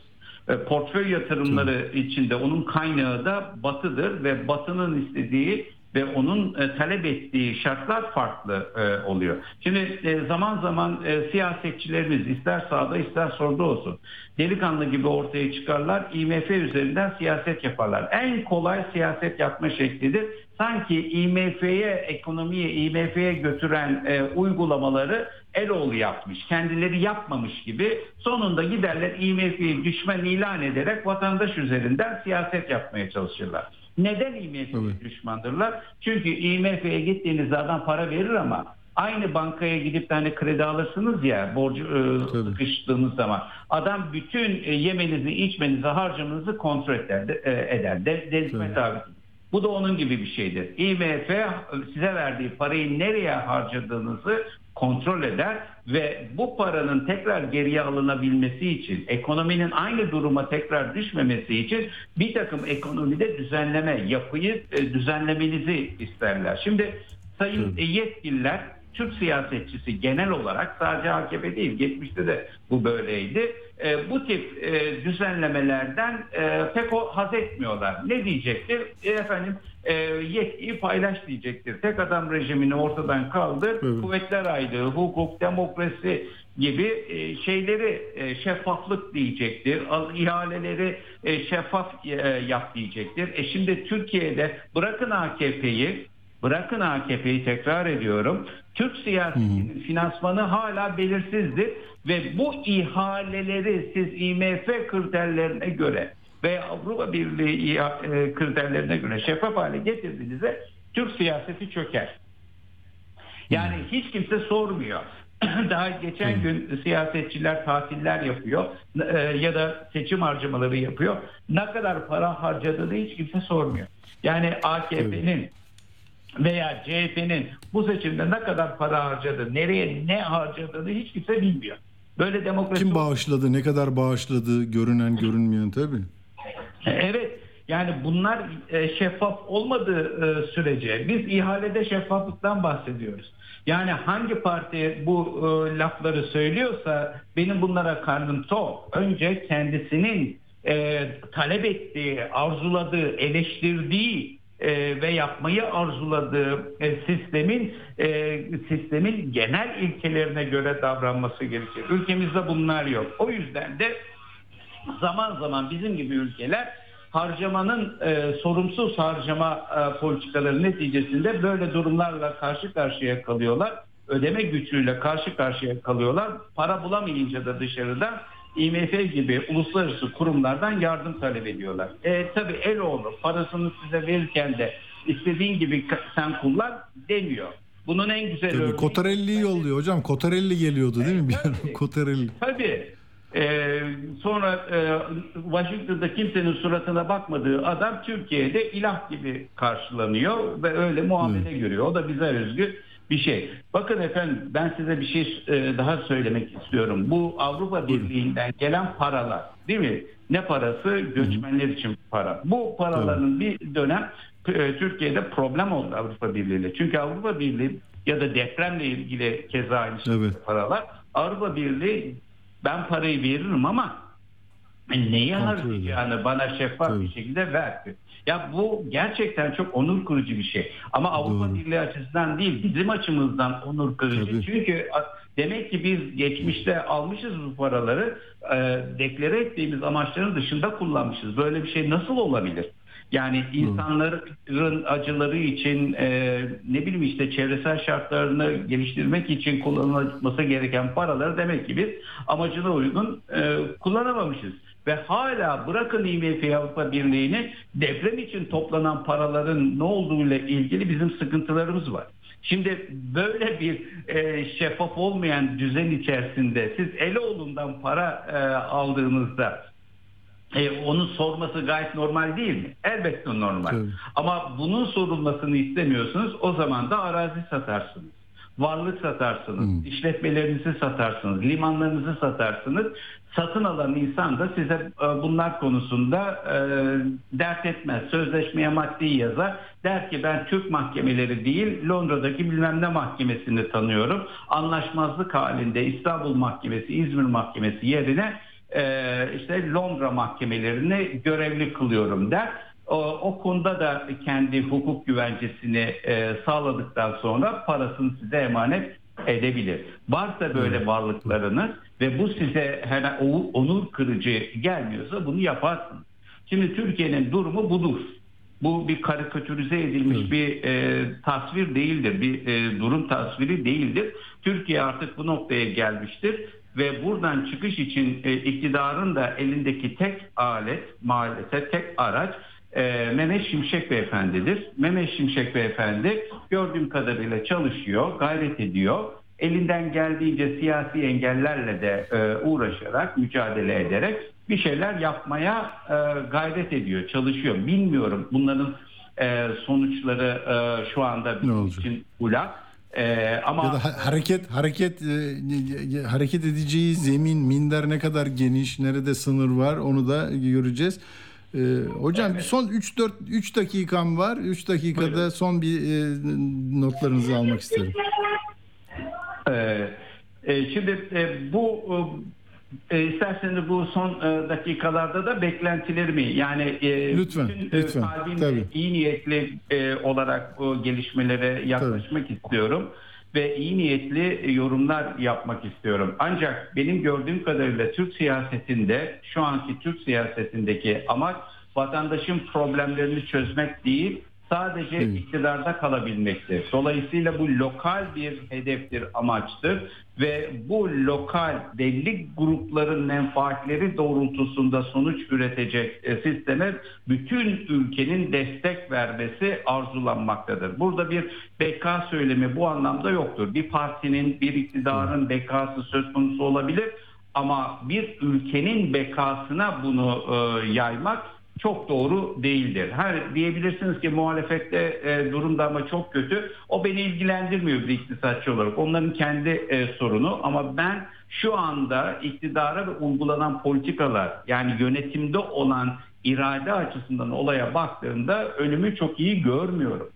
E, portföy yatırımları içinde onun kaynağı da batıdır ve batının istediği ve onun e, talep ettiği şartlar farklı e, oluyor. Şimdi e, zaman zaman e, siyasetçilerimiz ister sağda ister solda olsun delikanlı gibi ortaya çıkarlar. IMF üzerinden siyaset yaparlar. En kolay siyaset yapma şeklidir. Sanki IMF'ye ekonomiye IMF'ye götüren e, uygulamaları Eloğlu yapmış. Kendileri yapmamış gibi sonunda giderler IMF'yi düşman ilan ederek vatandaş üzerinden siyaset yapmaya çalışırlar. Neden IMF'ye Evet. düşmandırlar? Çünkü IMF'ye gittiğinizde adam para verir ama aynı bankaya gidip de hani kredi alırsınız ya borcu e, sıkıştığınız zaman adam bütün e, yemenizi, içmenizi, harcamanızı kontrol eder, de- e, eder. De, denetime tabi. Bu da onun gibi bir şeydir. IMF size verdiği parayı nereye harcadığınızı kontrol eder ve bu paranın tekrar geriye alınabilmesi için, ekonominin aynı duruma tekrar düşmemesi için bir takım ekonomide düzenleme, yapıyı e, düzenlemenizi isterler. Şimdi sayın yetkililer Türk siyasetçisi genel olarak sadece AKP değil geçmişte de bu böyleydi. E, bu tip e, düzenlemelerden e, pek o haz etmiyorlar. Ne diyecektir? E, efendim e, yetkiyi paylaş diyecektir. Tek adam rejimini ortadan kaldır. Evet. Kuvvetler ayrılığı, hukuk, demokrasi gibi e, şeyleri e, şeffaflık diyecektir. Al- ihaleleri e, şeffaf e, yap diyecektir. E şimdi Türkiye'de bırakın AKP'yi Bırakın AKP'yi tekrar ediyorum. Türk siyasetinin finansmanı hala belirsizdir ve bu ihaleleri siz IMF kriterlerine göre ve Avrupa Birliği e, kriterlerine göre şeffaf hale getirdiğinizde Türk siyaseti çöker. Yani hiç kimse sormuyor. Daha geçen gün siyasetçiler tatiller yapıyor e, ya da seçim harcamaları yapıyor. Ne kadar para harcadığını hiç kimse sormuyor. Yani AKP'nin veya CHP'nin bu seçimde ne kadar para harcadı, nereye ne harcadığını hiç kimse bilmiyor. Böyle demokrasi Kim bağışladı, ne kadar bağışladı, görünen görünmeyen tabii. Evet yani bunlar e, şeffaf olmadığı e, sürece biz ihalede şeffaflıktan bahsediyoruz. Yani hangi parti bu e, lafları söylüyorsa benim bunlara karnım tok. Önce kendisinin talep ettiği, arzuladığı, eleştirdiği e, ve yapmayı arzuladığı e, sistemin e, sistemin genel ilkelerine göre davranması gerekir. Ülkemizde bunlar yok. O yüzden de zaman zaman bizim gibi ülkeler harcamanın e, sorumsuz harcama e, politikaları neticesinde böyle durumlarla karşı karşıya kalıyorlar. Ödeme güçlüğüyle karşı karşıya kalıyorlar. Para bulamayınca da dışarıdan IMF gibi uluslararası kurumlardan yardım talep ediyorlar. E, tabii Eloğlu parasını size verirken de istediğin gibi sen kullan demiyor. Bunun en güzel Tabii örneği- Kotarelli'yi yolluyor hocam. Kotarelli geliyordu değil mi bir tabii. Kotarelli. Tabii. Ee, sonra e, Washington'da kimsenin suratına bakmadığı adam Türkiye'de ilah gibi karşılanıyor ve öyle muamele görüyor. O da bize özgü bir şey. Bakın efendim ben size bir şey e, daha söylemek istiyorum. Bu Avrupa Birliği'nden gelen paralar değil mi? Ne parası? Göçmenler için para. Bu paraların bir dönem e, Türkiye'de problem oldu Avrupa Birliği ile. Çünkü Avrupa Birliği ya da depremle ilgili keza aynı Evet. paralar. Avrupa Birliği ben parayı veririm ama neyi harcayacağını bana şeffaf Tabii. bir şekilde ver. Ya bu gerçekten çok onur kırıcı bir şey. Ama Avrupa Doğru. Birliği açısından değil bizim açımızdan onur kırıcı. Tabii. Çünkü demek ki biz geçmişte almışız bu paraları e, deklare ettiğimiz amaçların dışında kullanmışız. Böyle bir şey nasıl olabilir? Yani insanların acıları için e, ne bileyim işte çevresel şartlarını geliştirmek için kullanılması gereken paraları demek ki biz amacına uygun e, kullanamamışız. Ve hala bırakın IMF Avrupa Birliği'ni deprem için toplanan paraların ne olduğuyla ilgili bizim sıkıntılarımız var. Şimdi böyle bir e, şeffaf olmayan düzen içerisinde siz Eloğlu'ndan para e, aldığınızda e, onun sorması gayet normal değil mi? Elbette normal. Tabii. Ama bunun sorulmasını istemiyorsunuz. O zaman da arazi satarsınız. Varlık satarsınız, işletmelerinizi satarsınız, limanlarınızı satarsınız. Satın alan insan da size e, bunlar konusunda e, dert etmez. Sözleşmeye maddi yazar. Der ki ben Türk mahkemeleri değil Londra'daki bilmem ne mahkemesini tanıyorum. Anlaşmazlık halinde İstanbul Mahkemesi, İzmir Mahkemesi yerine e, işte Londra mahkemelerini görevli kılıyorum der. O, o konuda da kendi hukuk güvencesini sağladıktan sonra parasını size emanet edebilir. Varsa böyle varlıklarınız ve bu size o- onur kırıcı gelmiyorsa bunu yaparsınız. Şimdi Türkiye'nin durumu budur. Bu bir karikatürize edilmiş bir e, tasvir değildir, bir e, durum tasviri değildir. Türkiye artık bu noktaya gelmiştir ve buradan çıkış için e, iktidarın da elindeki tek alet, maalesef tek araç e, Mehmet Şimşek Beyefendi'dir. Mehmet Şimşek Beyefendi gördüğüm kadarıyla çalışıyor, gayret ediyor. Elinden geldiğince siyasi engellerle de e, uğraşarak, mücadele ederek bir şeyler yapmaya e, gayret ediyor, çalışıyor. Bilmiyorum bunların e, sonuçları e, şu anda bizim için ulak. E, ama Ya da ha- hareket hareket e, hareket edeceği zemin minder ne kadar geniş, nerede sınır var onu da göreceğiz. E, hocam bir son 3 4 3 dakikam var. 3 dakikada son bir e, notlarınızı almak isterim. E, şimdi e, bu e, isterseniz bu son e, dakikalarda da beklentilerimi yani e, Lütfen, bütün, e, lütfen, kalbimle tabii. iyi niyetli e, olarak bu gelişmelere yaklaşmak istiyorum ve iyi niyetli yorumlar yapmak istiyorum. Ancak benim gördüğüm kadarıyla Türk siyasetinde şu anki Türk siyasetindeki amaç vatandaşın problemlerini çözmek değil sadece iktidarda kalabilmektir. Dolayısıyla bu lokal bir hedeftir, amaçtır ve bu lokal belli grupların menfaatleri doğrultusunda sonuç üretecek e, sisteme bütün ülkenin destek vermesi arzulanmaktadır. Burada bir beka söylemi bu anlamda yoktur. Bir partinin, bir iktidarın bekası söz konusu olabilir ama bir ülkenin bekasına bunu e, yaymak çok doğru değildir. Her diyebilirsiniz ki muhalefette e, durumda ama çok kötü. O beni ilgilendirmiyor bir iktisatçı olarak. Onların kendi e, sorunu ama ben şu anda iktidara ve uygulanan politikalar yani yönetimde olan irade açısından olaya baktığımda önümü çok iyi görmüyorum.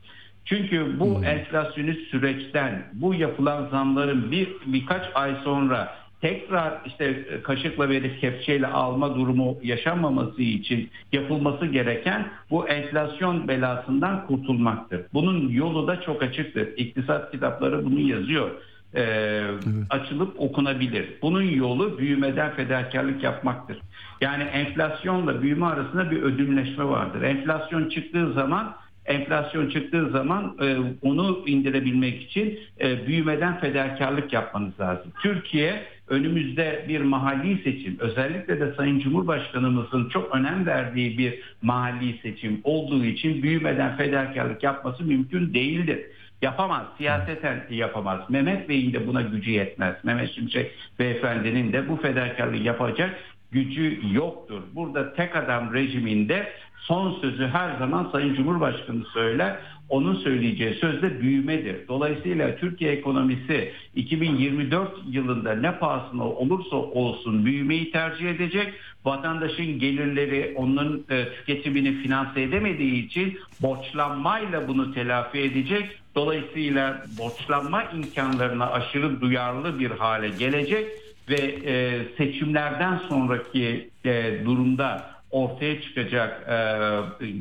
Çünkü bu enflasyonist süreçten bu yapılan zamların bir birkaç ay sonra tekrar işte kaşıkla verip kepçeyle alma durumu yaşanmaması için yapılması gereken bu enflasyon belasından kurtulmaktır. Bunun yolu da çok açıktır. İktisat kitapları bunu yazıyor. Ee, açılıp okunabilir. Bunun yolu büyümeden fedakarlık yapmaktır. Yani enflasyonla büyüme arasında bir ödümleşme vardır. Enflasyon çıktığı zaman enflasyon çıktığı zaman e, onu indirebilmek için e, büyümeden fedakarlık yapmanız lazım. Türkiye önümüzde bir mahalli seçim özellikle de Sayın Cumhurbaşkanımızın çok önem verdiği bir mahalli seçim olduğu için büyümeden fedakarlık yapması mümkün değildir. Yapamaz. Siyaseten yapamaz. Mehmet Bey'in de buna gücü yetmez. Mehmet Şimşek beyefendinin de bu fedakarlığı yapacak gücü yoktur. Burada tek adam rejiminde son sözü her zaman Sayın Cumhurbaşkanı söyler. Onun söyleyeceği söz de büyümedir. Dolayısıyla Türkiye ekonomisi 2024 yılında ne pahasına olursa olsun büyümeyi tercih edecek. Vatandaşın gelirleri onun e, tüketimini finanse edemediği için borçlanmayla bunu telafi edecek. Dolayısıyla borçlanma imkanlarına aşırı duyarlı bir hale gelecek ve e, seçimlerden sonraki e, durumda ortaya çıkacak e,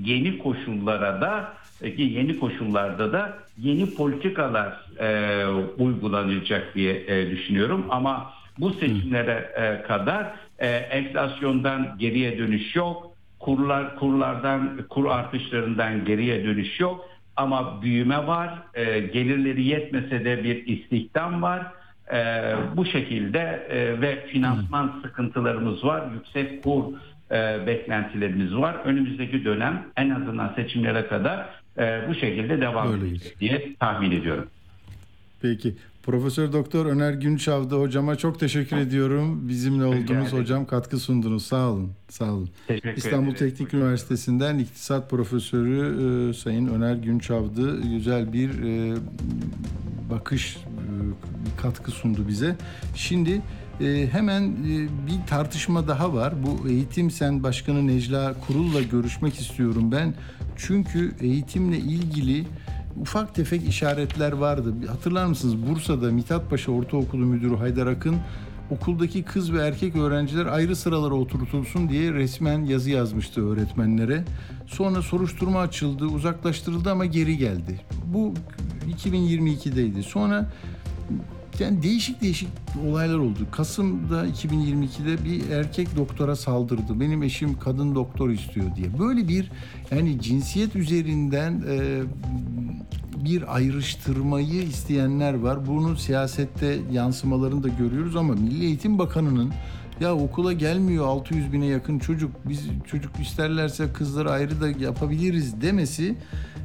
yeni koşullara da e, yeni koşullarda da yeni politikalar e, uygulanacak diye e, düşünüyorum. Ama bu seçimlere e, kadar e, enflasyondan geriye dönüş yok. Kurlar kurlardan kur artışlarından geriye dönüş yok. Ama büyüme var e, gelirleri yetmese de bir istihdam var. E, bu şekilde e, ve finansman sıkıntılarımız var. Yüksek kur e, beklentilerimiz var. Önümüzdeki dönem en azından seçimlere kadar e, bu şekilde devam edecek diye tahmin ediyorum. Peki. Profesör Doktor Öner Günçav'da hocama çok teşekkür ediyorum. Bizimle oldunuz hocam katkı sundunuz. Sağ olun. Sağ olun. Teşekkür İstanbul ederim. Teknik Üniversitesi'nden iktisat profesörü e, Sayın Öner Günçav'dı. Güzel bir e, bakış, e, katkı sundu bize. Şimdi e, hemen e, bir tartışma daha var. Bu Eğitim Sen Başkanı Necla Kurul'la görüşmek istiyorum ben. Çünkü eğitimle ilgili ufak tefek işaretler vardı. Hatırlar mısınız Bursa'da Mithat Paşa Ortaokulu Müdürü Haydar Akın okuldaki kız ve erkek öğrenciler ayrı sıralara oturtulsun diye resmen yazı yazmıştı öğretmenlere. Sonra soruşturma açıldı, uzaklaştırıldı ama geri geldi. Bu 2022'deydi. Sonra yani değişik değişik olaylar oldu. Kasım'da 2022'de bir erkek doktora saldırdı. Benim eşim kadın doktor istiyor diye. Böyle bir yani cinsiyet üzerinden e, bir ayrıştırmayı isteyenler var. Bunun siyasette yansımalarını da görüyoruz ama Milli Eğitim Bakanı'nın ya okula gelmiyor 600 bine yakın çocuk biz çocuk isterlerse kızları ayrı da yapabiliriz demesi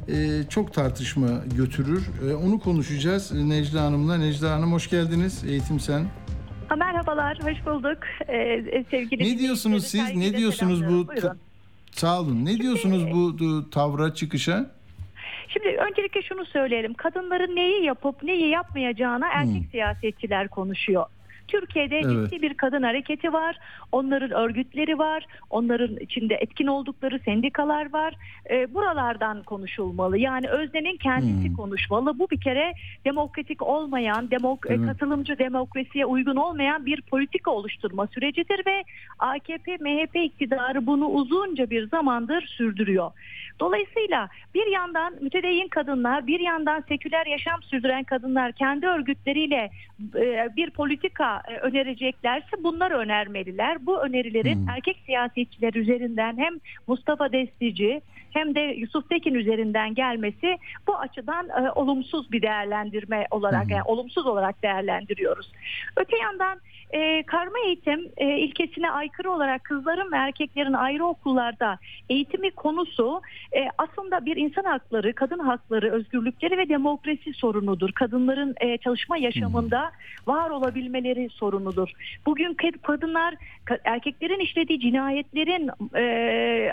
e, çok tartışma götürür. E, onu konuşacağız Necla Hanım'la. Necla Hanım hoş geldiniz Eğitim Sen. Ha, Merhabalar, hoş bulduk ee, sevgili Ne diyorsunuz siz? Ne diyorsunuz bu. Buyurun. sağ olun. Ne diyorsunuz bu, bu tavra çıkışa? Şimdi öncelikle şunu söyleyelim. Kadınların neyi yapıp neyi yapmayacağına erkek siyasetçiler konuşuyor. Türkiye'de. Evet. ciddi bir kadın hareketi var. Onların örgütleri var. Onların içinde etkin oldukları sendikalar var. Ee, buralardan konuşulmalı. Yani öznenin kendisi Hmm. konuşmalı. Bu bir kere demokratik olmayan, demok mi? katılımcı demokrasiye uygun olmayan bir politika oluşturma sürecidir ve AKP, MHP iktidarı bunu uzunca bir zamandır sürdürüyor. Dolayısıyla bir yandan mütedeyyin kadınlar, bir yandan seküler yaşam sürdüren kadınlar kendi örgütleriyle e, bir politika e, önereceklerse bunları önermeliler. Bu önerilerin Hmm. erkek siyasetçiler üzerinden hem Mustafa Destici hem de Yusuf Tekin üzerinden gelmesi bu açıdan e, olumsuz bir değerlendirme olarak, yani olumsuz olarak değerlendiriyoruz. Öte yandan e, karma eğitim e, ilkesine aykırı olarak kızların ve erkeklerin ayrı okullarda eğitimi konusu e, aslında bir insan hakları, kadın hakları, özgürlükleri ve demokrasi sorunudur. Kadınların e, çalışma yaşamında var olabilmeleri sorunudur. Bugün kad- kadınlar ka- erkeklerin işlediği cinayetlerin e, e,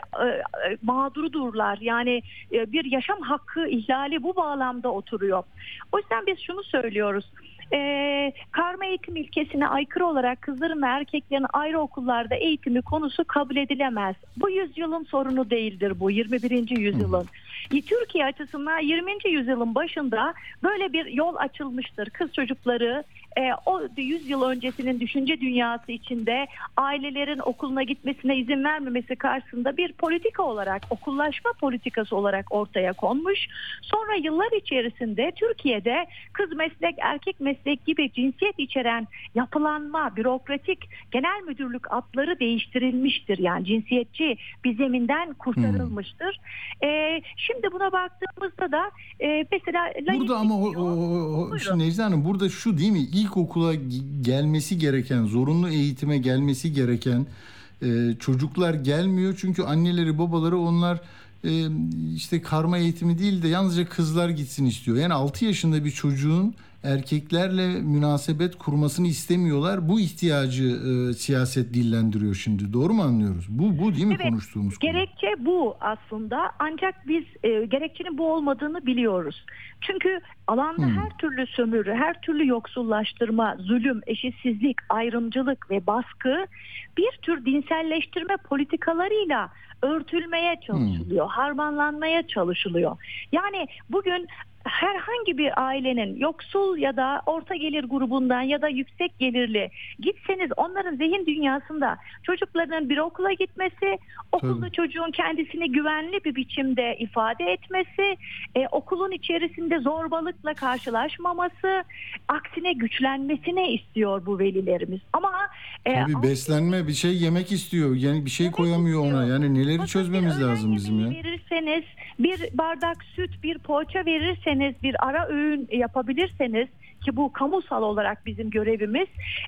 mağdurudurlar. Yani e, bir yaşam hakkı ihlali bu bağlamda oturuyor. O yüzden biz şunu söylüyoruz. Ee, karma eğitim ilkesine aykırı olarak kızların ve erkeklerin ayrı okullarda eğitimi konusu kabul edilemez. Bu yüzyılın sorunu değildir bu 21. yüzyılın. Türkiye açısından 20. yüzyılın başında böyle bir yol açılmıştır. Kız çocukları e, o 100 yıl öncesinin düşünce dünyası içinde ailelerin okuluna gitmesine izin vermemesi karşısında bir politika olarak okullaşma politikası olarak ortaya konmuş. Sonra yıllar içerisinde Türkiye'de kız meslek erkek meslek gibi cinsiyet içeren yapılanma bürokratik genel müdürlük adları değiştirilmiştir. Yani cinsiyetçi bir zeminden kurtarılmıştır. E, şimdi buna baktığımızda da e, mesela Burada ama o, o, o- şu Necla Hanım burada şu değil mi? İlkokula gelmesi gereken, zorunlu eğitime gelmesi gereken e, çocuklar gelmiyor. Çünkü anneleri babaları onlar e, işte karma eğitimi değil de yalnızca kızlar gitsin istiyor. Yani 6 yaşında bir çocuğun erkeklerle münasebet kurmasını istemiyorlar. Bu ihtiyacı e, siyaset dillendiriyor şimdi. Doğru mu anlıyoruz? Bu bu değil mi Evet, konuştuğumuz konu? Gerekçe bu aslında ancak biz e, gerekçenin bu olmadığını biliyoruz. Çünkü alanda Hmm. her türlü sömürü, her türlü yoksullaştırma, zulüm, eşitsizlik, ayrımcılık ve baskı bir tür dinselleştirme politikalarıyla örtülmeye çalışılıyor, harmanlanmaya çalışılıyor. Yani bugün herhangi bir ailenin yoksul ya da orta gelir grubundan ya da yüksek gelirli gitseniz onların zihin dünyasında çocuklarının bir okula gitmesi, okulda Tabii. çocuğun kendisini güvenli bir biçimde ifade etmesi, e, okulun içerisinde zorbalıkla karşılaşmaması, aksine güçlenmesini istiyor bu velilerimiz. Ama e, Tabii beslenme bir şey yemek istiyor. Yani bir şey koyamıyor ona. Yani neleri Fakat çözmemiz lazım bizim ya. verirseniz, bir bardak süt, bir poğaça verirseniz, bir ara öğün yapabilirseniz ki bu kamusal olarak bizim görevimiz.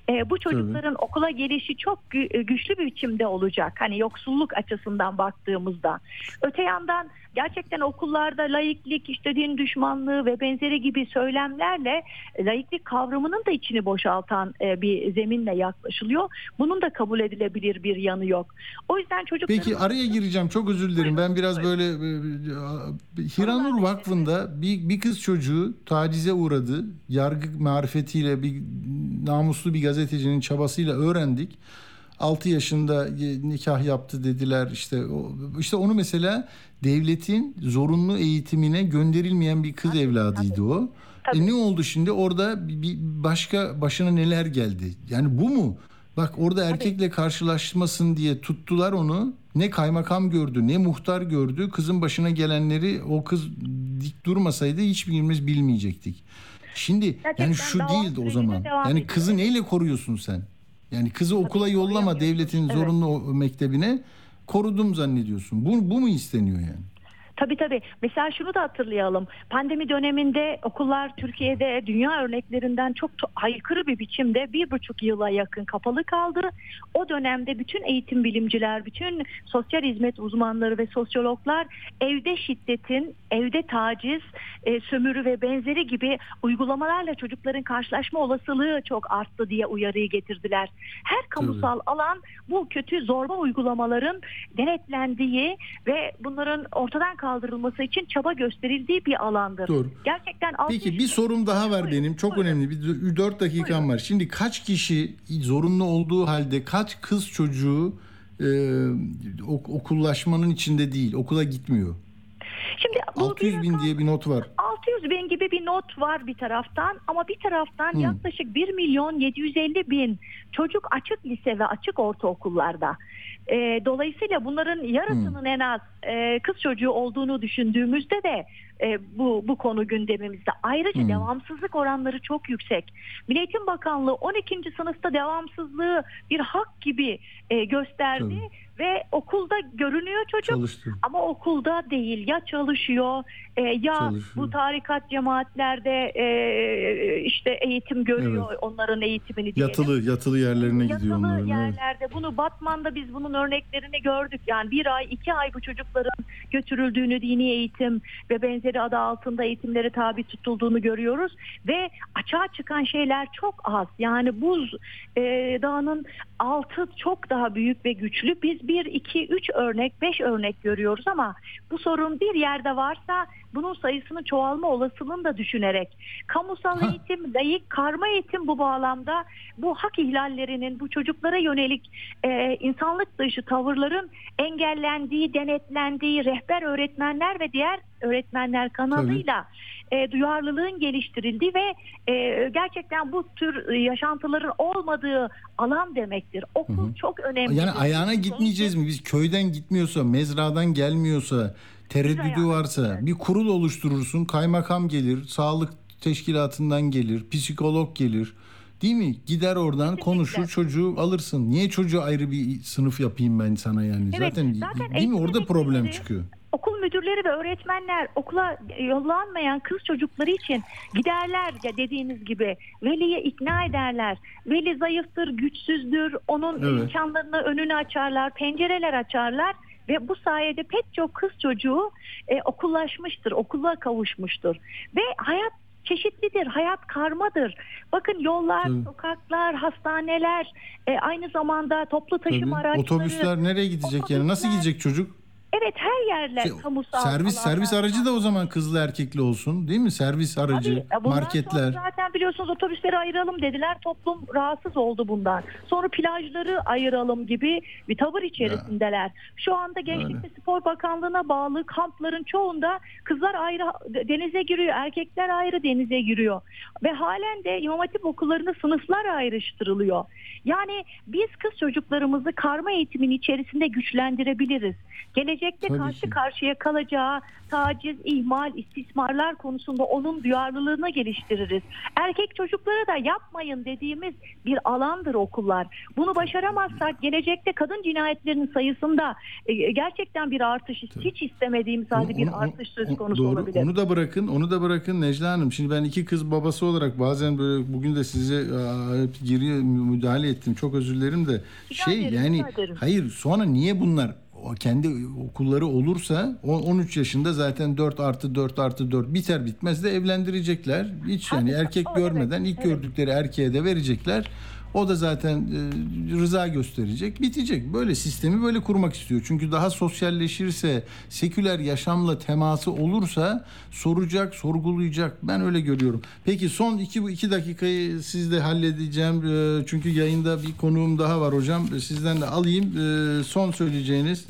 e, bu çocukların okula gelişi çok gü- güçlü bir biçimde olacak. Hani yoksulluk açısından baktığımızda. Öte yandan gerçekten okullarda laiklik, işte din düşmanlığı ve benzeri gibi söylemlerle e, laiklik kavramının da içini boşaltan e, bir zeminle yaklaşılıyor. Bunun da kabul edilebilir bir yanı yok. O yüzden çocuklarımız... Peki araya gireceğim çok özür dilerim. Ben biraz böyle e, Hiranur Vakfı'nda bir, bir kız çocuğu tacize uğradı. Yargı marifetiyle bir namuslu bir gazetecinin çabasıyla öğrendik. 6 yaşında nikah yaptı dediler işte işte onu mesela devletin zorunlu eğitimine gönderilmeyen bir kız evladıydı o. E ne oldu şimdi orada bir başka başına neler geldi? Yani bu mu? Bak orada erkekle karşılaşmasın diye tuttular onu. Ne kaymakam gördü, ne muhtar gördü. Kızın başına gelenleri o kız dik durmasaydı hiçbirimiz bilmeyecektik. Şimdi yani Gerçekten şu dava değildi o zaman. Yani ediyor. kızı neyle koruyorsun sen? Yani kızı okula yollama devletin zorunlu o- mektebine. Korudum zannediyorsun. Bu, bu mu isteniyor yani? Tabii tabii. Mesela şunu da hatırlayalım. Pandemi döneminde okullar Türkiye'de dünya örneklerinden çok aykırı bir biçimde bir buçuk yıla yakın kapalı kaldı. O dönemde bütün eğitim bilimciler, bütün sosyal hizmet uzmanları ve sosyologlar evde şiddetin, evde taciz, e, sömürü ve benzeri gibi uygulamalarla çocukların karşılaşma olasılığı çok arttı diye uyarıyı getirdiler. Her kamusal alan bu kötü zorba uygulamaların denetlendiği ve bunların ortadan kaldırılması için çaba gösterildiği bir alandır. Doğru. Gerçekten Peki bir sorum daha var Buyurun, benim. Çok buyurun. önemli. Bir 4 dakikam var. Şimdi kaç kişi zorunlu olduğu halde kaç kız çocuğu e, ok- okullaşmanın içinde değil, okula gitmiyor? Şimdi bu 600 bir bin rakam- diye bir not var. 600 bin gibi bir not var bir taraftan ama bir taraftan yaklaşık 1 milyon 750 bin çocuk açık lise ve açık ortaokullarda. Ee, dolayısıyla bunların yarısının en az e, kız çocuğu olduğunu düşündüğümüzde de e, bu bu konu gündemimizde. Ayrıca Hmm. devamsızlık oranları çok yüksek. Milli Eğitim Bakanlığı 12. sınıfta devamsızlığı bir hak gibi e, gösterdi ve okulda görünüyor çocuk Çalıştı. ama okulda değil ya çalışıyor e, ya Çalışıyor. bu tarikat cemaatlerde e, işte eğitim görüyor onların eğitimini diyelim. Yatılı yatılı yerlerine gidiyor Yatılı onların. evet. yerlerde bunu Batman'da biz bunun örneklerini gördük. Yani bir ay iki ay bu çocukların götürüldüğünü dini eğitim ve benzeri adı altında eğitimlere tabi tutulduğunu görüyoruz. Ve açığa çıkan şeyler çok az. Yani buz e, dağının altı çok daha büyük ve güçlü. Biz bir, iki, üç örnek, beş örnek görüyoruz ama bu sorun bir yerde varsa bunun sayısının çoğalma olasılığını da düşünerek kamusal Ha. eğitim, layık karma eğitim bu bağlamda bu hak ihlallerinin bu çocuklara yönelik e, insanlık dışı tavırların engellendiği, denetlendiği rehber öğretmenler ve diğer öğretmenler kanalıyla e, duyarlılığın geliştirildiği ve e, gerçekten bu tür yaşantıların olmadığı alan demektir. Okul çok önemli. Yani ayağına gitmeyeceğiz mi? Biz köyden gitmiyorsa, mezradan gelmiyorsa, tereddüdü varsa bir kurul oluşturursun. Kaymakam gelir, sağlık teşkilatından gelir, psikolog gelir. Değil mi? Gider oradan konuşur çocuğu alırsın. Niye çocuğu ayrı bir sınıf yapayım ben sana yani? Evet, zaten, zaten değil mi? Orada problem çıkıyor. Okul müdürleri ve öğretmenler okula yollanmayan kız çocukları için giderler ya dediğiniz gibi veliye ikna ederler. Veli zayıftır, güçsüzdür, onun Evet. imkanlarını önünü açarlar, pencereler açarlar ve bu sayede pek çok kız çocuğu e, okullaşmıştır, okula kavuşmuştur. Ve hayat çeşitlidir, hayat karmadır. Bakın yollar, Tabii. sokaklar, hastaneler, e, aynı zamanda toplu taşıma Tabii. araçları. Otobüsler nereye gidecek yani? Nasıl otobüsler- gidecek çocuk? Evet her yerler Şey, kamusal servis alanlar. servis aracı da o zaman kızlı erkekli olsun, değil mi? Servis aracı, e, bundan marketler. zaten biliyorsunuz otobüsleri ayıralım dediler. Toplum rahatsız oldu bundan. Sonra plajları ayıralım gibi bir tavır içerisindeler. Şu anda Gençlik ve Spor Bakanlığı'na bağlı kampların çoğunda kızlar ayrı denize giriyor, erkekler ayrı denize giriyor. Ve halen de İmam Hatip okullarında sınıflar ayrıştırılıyor. Yani biz kız çocuklarımızı karma eğitimin içerisinde güçlendirebiliriz. Gelecekte Tabii karşı ki. karşıya kalacağı taciz, ihmal, istismarlar konusunda onun duyarlılığını geliştiririz. Erkek çocuklara da yapmayın dediğimiz bir alandır okullar. Bunu başaramazsak gelecekte kadın cinayetlerinin sayısında e, gerçekten bir artış hiç istemediğimiz halde bir Onu- artış söz onu- konusu doğru. olabilir. Onu da bırakın, onu da bırakın Necla Hanım. Şimdi ben iki kız babası olarak bazen böyle bugün de size hep giriyor müdahale ettim. Çok özür dilerim de Rica şey ederim, yani hayır sonra niye bunlar kendi okulları olursa o 13 yaşında zaten 4 artı 4 artı 4 biter bitmez de evlendirecekler. Hiç yani erkek görmeden ilk gördükleri erkeğe de verecekler. O da zaten e, rıza gösterecek, bitecek. Böyle sistemi böyle kurmak istiyor. Çünkü daha sosyalleşirse, seküler yaşamla teması olursa soracak, sorgulayacak. Ben öyle görüyorum. Peki son iki, iki dakikayı sizle halledeceğim. E, çünkü yayında bir konuğum daha var hocam. Sizden de alayım. E, son söyleyeceğiniz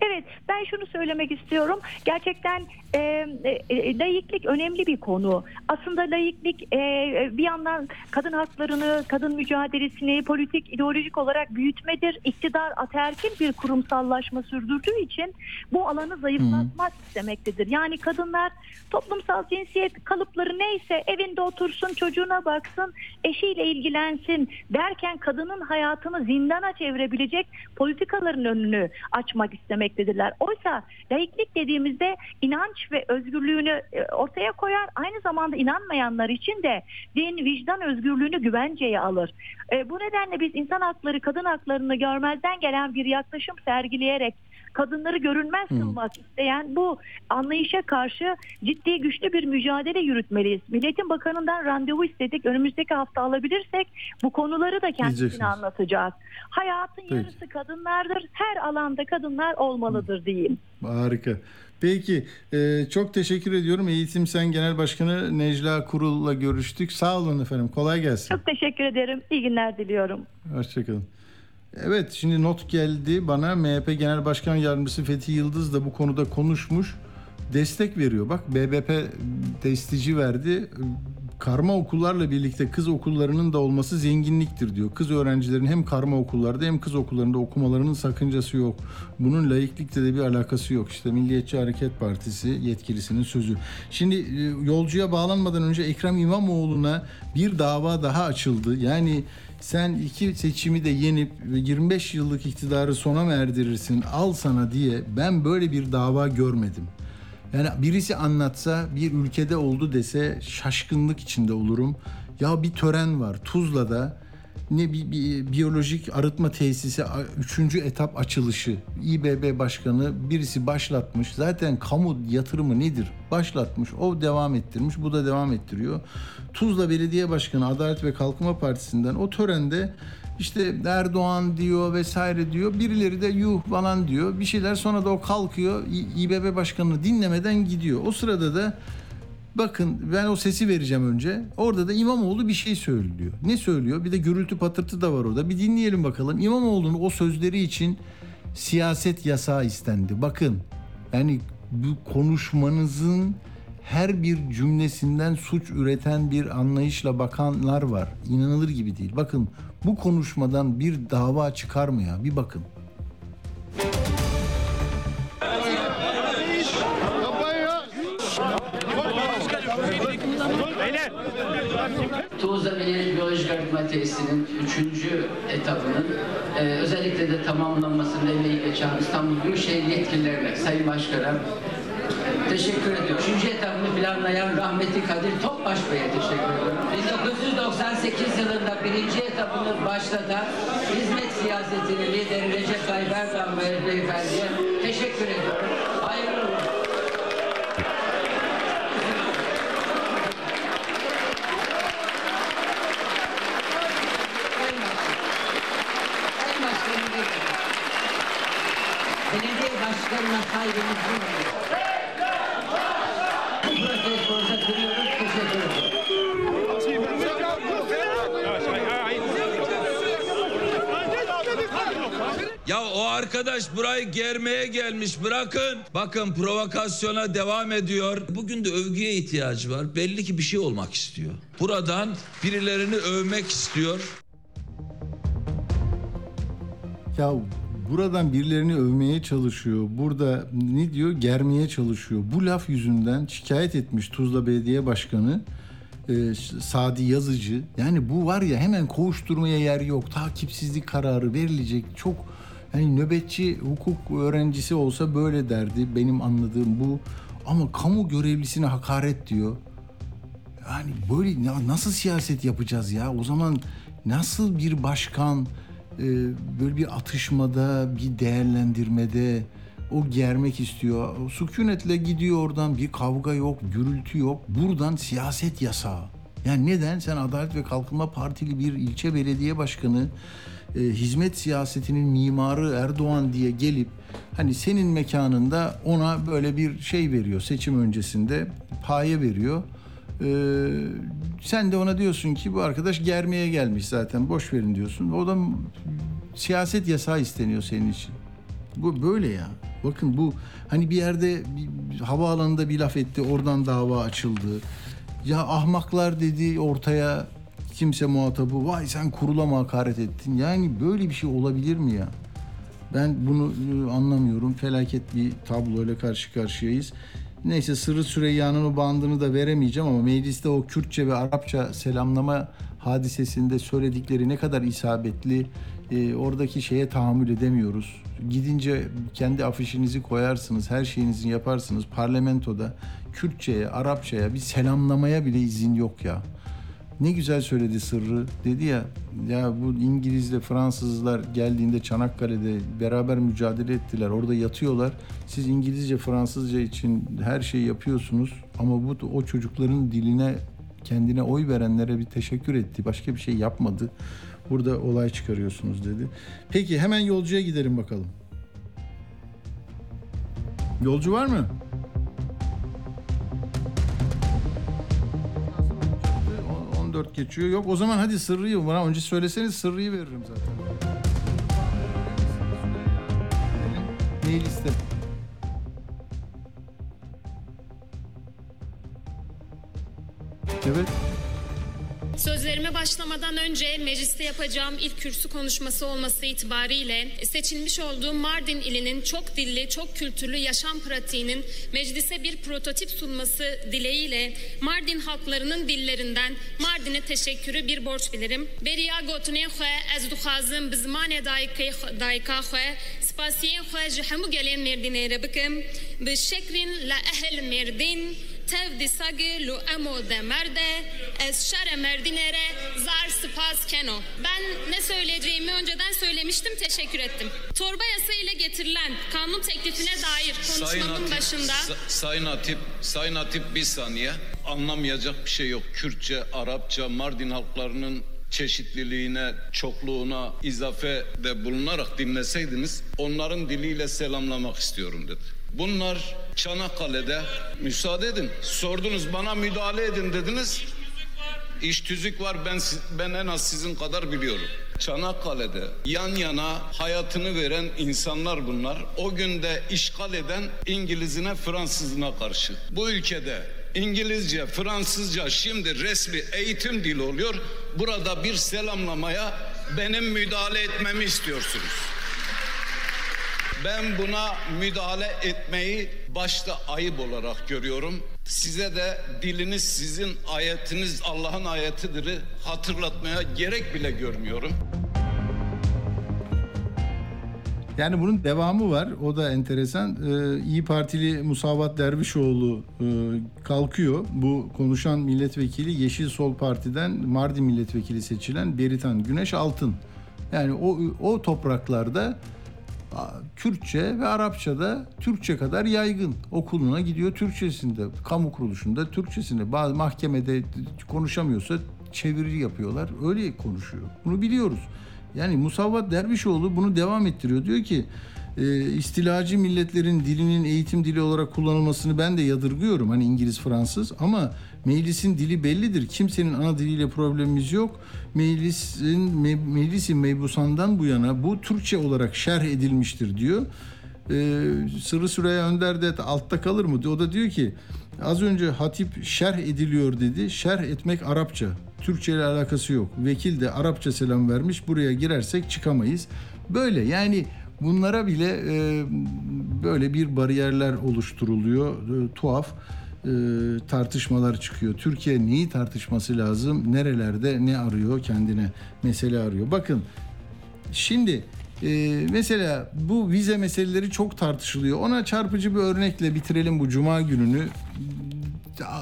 Evet ben şunu söylemek istiyorum. Gerçekten e, e, layıklık önemli bir konu. Aslında layıklık e, bir yandan kadın haklarını, kadın mücadelesini politik, ideolojik olarak büyütmedir. İktidar ataerkil bir kurumsallaşma sürdürdüğü için bu alanı zayıflatmak istemektedir. Yani kadınlar toplumsal cinsiyet kalıpları neyse evinde otursun, çocuğuna baksın, eşiyle ilgilensin derken kadının hayatını zindana çevirebilecek politikaların önünü açmak istemektedirler. Oysa laiklik dediğimizde inanç ve özgürlüğünü e, ortaya koyar. Aynı zamanda inanmayanlar için de din, vicdan özgürlüğünü güvenceye alır. E, bu nedenle biz insan hakları, kadın haklarını görmezden gelen bir yaklaşım sergileyerek kadınları görünmez kılmak isteyen bu anlayışa karşı ciddi güçlü bir mücadele yürütmeliyiz. Milletin Bakanı'ndan randevu istedik. Önümüzdeki hafta alabilirsek bu konuları da kendisine anlatacağız. Hayatın Peki. yarısı kadınlardır. Her alanda kadınlar olmalıdır diyeyim. Harika. Peki e, çok teşekkür ediyorum. Eğitim Sen Genel Başkanı Necla Kurul'la görüştük. Sağ olun efendim. Kolay gelsin. Çok teşekkür ederim. İyi günler diliyorum. Hoşçakalın. Evet şimdi not geldi bana. MHP Genel Başkan Yardımcısı Fethi Yıldız da bu konuda konuşmuş. Destek veriyor. Bak BBP destici verdi. Karma okullarla birlikte kız okullarının da olması zenginliktir diyor. Kız öğrencilerin hem karma okullarda hem kız okullarında okumalarının sakıncası yok. Bunun laiklikle de bir alakası yok. İşte Milliyetçi Hareket Partisi yetkilisinin sözü. Şimdi e, yolcuya bağlanmadan önce Ekrem İmamoğlu'na bir dava daha açıldı. Yani sen iki seçimi de yenip 25 yıllık iktidarı sona erdirirsin al sana diye ben böyle bir dava görmedim. Yani birisi anlatsa bir ülkede oldu dese şaşkınlık içinde olurum. Ya bir tören var Tuzla'da ne bir, bir biyolojik arıtma tesisi 3. etap açılışı İBB başkanı birisi başlatmış. Zaten kamu yatırımı nedir? Başlatmış. O devam ettirmiş. Bu da devam ettiriyor. Tuzla Belediye Başkanı Adalet ve Kalkınma Partisi'nden o törende işte Erdoğan diyor vesaire diyor. Birileri de yuh falan diyor. Bir şeyler sonra da o kalkıyor. İBB başkanını dinlemeden gidiyor. O sırada da bakın ben o sesi vereceğim önce. Orada da İmamoğlu bir şey söylüyor. Ne söylüyor? Bir de gürültü patırtı da var orada. Bir dinleyelim bakalım. İmamoğlu'nun o sözleri için siyaset yasağı istendi. Bakın yani bu konuşmanızın her bir cümlesinden suç üreten bir anlayışla bakanlar var. İnanılır gibi değil. Bakın bu konuşmadan bir dava çıkar mı ya? Bir bakın. Tesisi'nin 3. etabının e, özellikle de tamamlanmasında emeği geçen İstanbul Büyükşehir yetkililerine, Sayın Başkan'a teşekkür ediyorum. 3. etabını planlayan rahmetli Kadir Topbaş Bey'e teşekkür ediyorum. 1998 yılında birinci etabını başlatan hizmet siyasetinin lideri Recep Tayyip Erdoğan Bey- Beyefendi'ye teşekkür ediyorum. Hayırlı olsun. Sayın Başkan. Sayın Başkanım ne demek? Belediye başkanına saygımız yok. Bu protestonuza kırıyoruz. Teşekkür ederim. Ya o arkadaş burayı germeye gelmiş bırakın. Bakın provokasyona devam ediyor. Bugün de övgüye ihtiyacı var. Belli ki bir şey olmak istiyor. Buradan birilerini övmek istiyor. Ya buradan birilerini övmeye çalışıyor. Burada ne diyor? Germeye çalışıyor. Bu laf yüzünden şikayet etmiş Tuzla Belediye Başkanı e, Sadi Yazıcı. Yani bu var ya hemen kovuşturmaya yer yok. Takipsizlik kararı verilecek. Çok yani nöbetçi hukuk öğrencisi olsa böyle derdi. Benim anladığım bu. Ama kamu görevlisine hakaret diyor. Yani böyle na- nasıl siyaset yapacağız ya? O zaman nasıl bir başkan böyle bir atışmada, bir değerlendirmede o germek istiyor. O Sükunetle gidiyor oradan bir kavga yok, gürültü yok. Buradan siyaset yasağı. Yani neden? Sen Adalet ve Kalkınma Partili bir ilçe belediye başkanı e, hizmet siyasetinin mimarı Erdoğan diye gelip hani senin mekanında ona böyle bir şey veriyor seçim öncesinde paye veriyor. Ee, sen de ona diyorsun ki bu arkadaş germeye gelmiş zaten boş verin diyorsun. O da siyaset yasağı isteniyor senin için. Bu böyle ya. Bakın bu hani bir yerde bir, havaalanında bir laf etti oradan dava açıldı. Ya ahmaklar dedi ortaya kimse muhatabı vay sen kurula mı hakaret ettin. Yani böyle bir şey olabilir mi ya? Ben bunu e, anlamıyorum. Felaket bir tabloyla karşı karşıyayız. Neyse Sırrı Süreyya'nın o bandını da veremeyeceğim ama mecliste o Kürtçe ve Arapça selamlama hadisesinde söyledikleri ne kadar isabetli e, oradaki şeye tahammül edemiyoruz. Gidince kendi afişinizi koyarsınız, her şeyinizi yaparsınız. Parlamentoda Kürtçe'ye, Arapça'ya bir selamlamaya bile izin yok ya. Ne güzel söyledi Sırrı. Dedi ya ya bu İngilizle Fransızlar geldiğinde Çanakkale'de beraber mücadele ettiler. Orada yatıyorlar. Siz İngilizce, Fransızca için her şeyi yapıyorsunuz ama bu o çocukların diline kendine oy verenlere bir teşekkür etti. Başka bir şey yapmadı. Burada olay çıkarıyorsunuz dedi. Peki hemen yolcuya gidelim bakalım. Yolcu var mı? 14 geçiyor. Yok o zaman hadi sırrıyı bana önce söyleseniz sırrıyı veririm zaten. Mail iste. Evet. Sözlerime başlamadan önce mecliste yapacağım ilk kürsü konuşması olması itibariyle seçilmiş olduğum Mardin ilinin çok dilli, çok kültürlü yaşam pratiğinin meclise bir prototip sunması dileğiyle Mardin halklarının dillerinden Mardin'e teşekkürü bir borç bilirim. Beriya gotune xwe ez duxazim bi zimanê dayika xwe spasiyên xwe ji hemû gelên Mêrdînê re bikim bi şekrîn li ehel Mêrdîn tev disagi lu emo de merde ez şere merdinere zar spas keno. Ben ne söyleyeceğimi önceden söylemiştim teşekkür ettim. Torba yasa ile getirilen kanun teklifine dair konuşmamın başında Sa- Sayın Hatip, Sayın Hatip bir saniye. Anlamayacak bir şey yok. Kürtçe, Arapça, Mardin halklarının çeşitliliğine, çokluğuna izafe de bulunarak dinleseydiniz onların diliyle selamlamak istiyorum dedi. Bunlar Çanakkale'de müsaade edin. Sordunuz bana müdahale edin dediniz. İş tüzük var ben ben en az sizin kadar biliyorum. Çanakkale'de yan yana hayatını veren insanlar bunlar. O günde işgal eden İngilizine Fransızına karşı. Bu ülkede İngilizce, Fransızca şimdi resmi eğitim dili oluyor. Burada bir selamlamaya benim müdahale etmemi istiyorsunuz. Ben buna müdahale etmeyi başta ayıp olarak görüyorum. Size de diliniz sizin ayetiniz Allah'ın ayetidir hatırlatmaya gerek bile görmüyorum. Yani bunun devamı var. O da enteresan. Ee, İyi Partili Musavat Dervişoğlu e, kalkıyor. Bu konuşan milletvekili Yeşil Sol Parti'den Mardin milletvekili seçilen Beritan Güneş Altın. Yani o o topraklarda Kürtçe ve Arapçada Türkçe kadar yaygın. Okuluna gidiyor Türkçesinde, kamu kuruluşunda Türkçesinde. Bazı mahkemede konuşamıyorsa çeviri yapıyorlar. Öyle konuşuyor. Bunu biliyoruz. Yani Musavvat Dervişoğlu bunu devam ettiriyor. Diyor ki e, istilacı milletlerin dilinin eğitim dili olarak kullanılmasını ben de yadırgıyorum. Hani İngiliz, Fransız ama meclisin dili bellidir. Kimsenin ana diliyle problemimiz yok. Meclisin me, meclisin mebusandan bu yana bu Türkçe olarak şerh edilmiştir diyor. Ee, Sırrı Süreyya Önder de altta kalır mı? O da diyor ki az önce hatip şerh ediliyor dedi. Şerh etmek Arapça. Türkçe ile alakası yok. Vekil de Arapça selam vermiş. Buraya girersek çıkamayız. Böyle yani bunlara bile e, böyle bir bariyerler oluşturuluyor. E, tuhaf e, tartışmalar çıkıyor. Türkiye neyi tartışması lazım? Nerelerde ne arıyor kendine mesele arıyor. Bakın şimdi e, mesela bu vize meseleleri çok tartışılıyor. Ona çarpıcı bir örnekle bitirelim bu cuma gününü.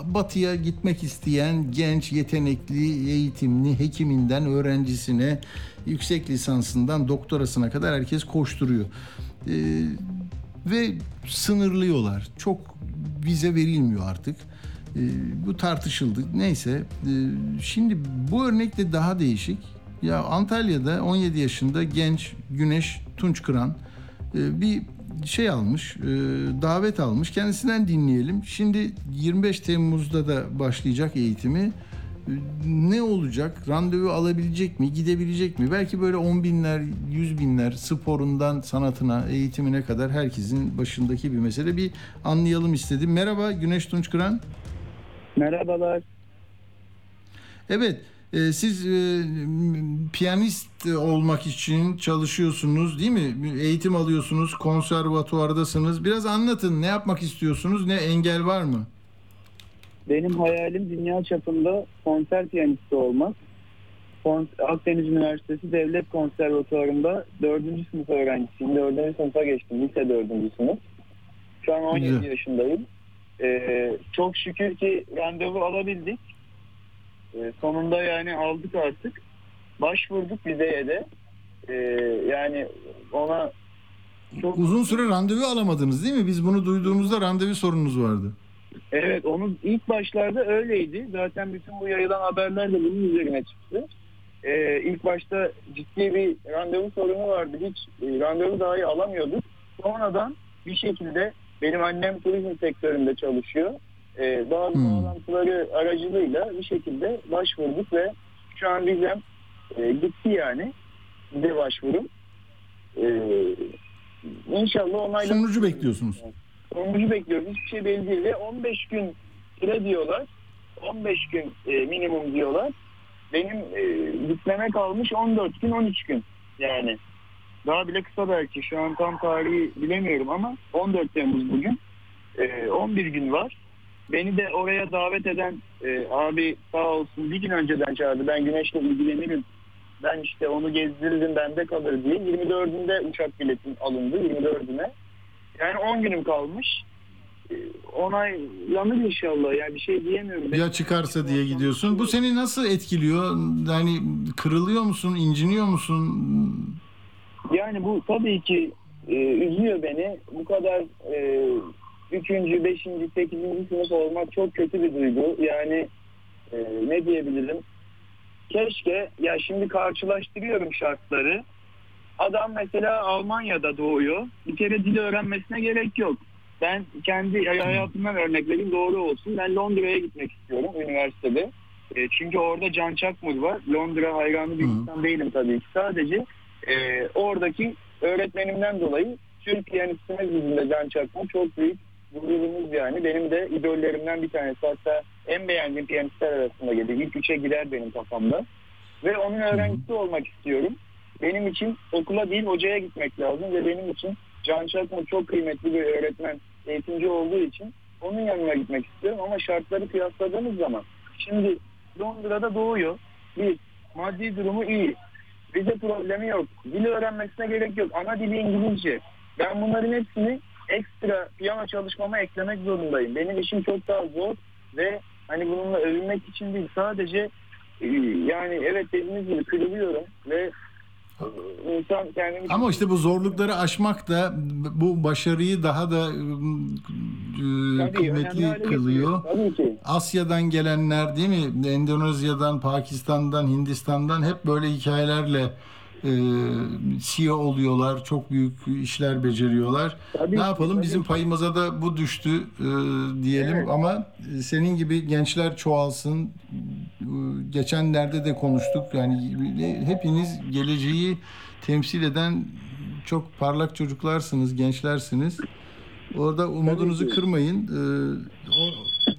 batıya gitmek isteyen genç, yetenekli, eğitimli, hekiminden öğrencisine, yüksek lisansından doktorasına kadar herkes koşturuyor. Ee, ve sınırlıyorlar. Çok vize verilmiyor artık. Ee, bu tartışıldı. Neyse. Ee, şimdi bu örnek de daha değişik. Ya Antalya'da 17 yaşında genç Güneş Tunçkıran e, bir şey almış, davet almış. Kendisinden dinleyelim. Şimdi 25 Temmuz'da da başlayacak eğitimi. Ne olacak? Randevu alabilecek mi? Gidebilecek mi? Belki böyle 10 binler, 100 binler sporundan sanatına, eğitimine kadar herkesin başındaki bir mesele. Bir anlayalım istedim. Merhaba Güneş Tunçkıran. Merhabalar. Evet, e, siz e, piyanist olmak için çalışıyorsunuz değil mi? Eğitim alıyorsunuz, konservatuvardasınız. Biraz anlatın ne yapmak istiyorsunuz, ne engel var mı? Benim hayalim dünya çapında konser piyanisti olmak. Akdeniz Üniversitesi Devlet Konservatuvarı'nda 4. sınıf öğrencisiyim. 4. sınıfa geçtim. Lise 4. sınıf. Şu an 17 Güzel. yaşındayım. Ee, çok şükür ki randevu alabildik. Ee, sonunda yani aldık artık. Başvurduk vizeye de. Ee, yani ona çok Uzun süre randevu alamadınız değil mi? Biz bunu duyduğumuzda randevu sorununuz vardı. Evet onun ilk başlarda öyleydi. Zaten bütün bu yayılan haberler de bunun üzerine çıktı. Ee, ilk başta ciddi bir randevu sorunu vardı. Hiç e, randevu dahi alamıyorduk. Sonradan bir şekilde benim annem turizm sektöründe çalışıyor. Ee, bazı Hmm. bağlantıları aracılığıyla bir şekilde başvurduk ve şu an vizem e, gitti yani. Vize başvurum. Ee, inşallah onaylanır. Sonucu bekliyorsunuz. Sonucu bekliyoruz. Hiçbir şey belli değil. Ve 15 gün süre diyorlar. 15 gün e, minimum diyorlar. Benim e, gitmeme kalmış 14 gün 13 gün yani. Daha bile kısa belki. Şu an tam tarihi bilemiyorum ama 14 Temmuz bugün. E, 11 gün var. Beni de oraya davet eden e, abi sağ olsun bir gün önceden çağırdı. Ben güneşle ilgilenirim. Ben işte onu gezdiririm bende kalır diye. 24'ünde uçak biletim alındı 24'üne. Yani 10 günüm kalmış. Ee, Onaylanır inşallah. Yani bir şey diyemiyorum. Ya çıkarsa diye gidiyorsun. Bu seni nasıl etkiliyor? Yani kırılıyor musun, inciniyor musun? Yani bu tabii ki e, üzüyor beni. Bu kadar e, 3. 5. 8. sınıf olmak çok kötü bir duygu. Yani e, ne diyebilirim? Keşke ya şimdi karşılaştırıyorum şartları. Adam mesela Almanya'da doğuyor. Bir kere dil öğrenmesine gerek yok. Ben kendi hayatımdan örnek vereyim doğru olsun. Ben Londra'ya gitmek istiyorum üniversitede. E, çünkü orada Can Çakmur var. Londra hayranı bir insan değilim tabii ki. Sadece e, oradaki öğretmenimden dolayı Türk piyanistimiz bizim de Can Çakmur çok büyük gururumuz yani. Benim de idollerimden bir tanesi. Hatta en beğendiğim piyanistler arasında gelir. İlk üçe girer benim kafamda. Ve onun öğrencisi olmak istiyorum. Benim için okula değil hocaya gitmek lazım ve benim için Can Çakmur çok kıymetli bir öğretmen, eğitimci olduğu için onun yanına gitmek istiyorum ama şartları kıyasladığımız zaman şimdi Londra'da doğuyor. Bir, maddi durumu iyi. Vize problemi yok. Dili öğrenmesine gerek yok. Ana dili İngilizce. Ben bunların hepsini ekstra piyano çalışmama eklemek zorundayım. Benim işim çok daha zor ve hani bununla övünmek için değil sadece e, yani evet dediğiniz gibi kırılıyorum ve insan kendini Ama işte bu zorlukları aşmak da bu başarıyı daha da e, kıymetli önemli hale kılıyor. Tabii ki. Asya'dan gelenler değil mi? Endonezya'dan, Pakistan'dan, Hindistan'dan hep böyle hikayelerle e, CEO oluyorlar. Çok büyük işler beceriyorlar. Tabii ne yapalım? tabii Bizim payımıza da bu düştü e, diyelim Evet. ama senin gibi gençler çoğalsın. E, Geçenlerde de konuştuk. Yani hepiniz geleceği temsil eden çok parlak çocuklarsınız, gençlersiniz. Orada umudunuzu kırmayın. Ee, o,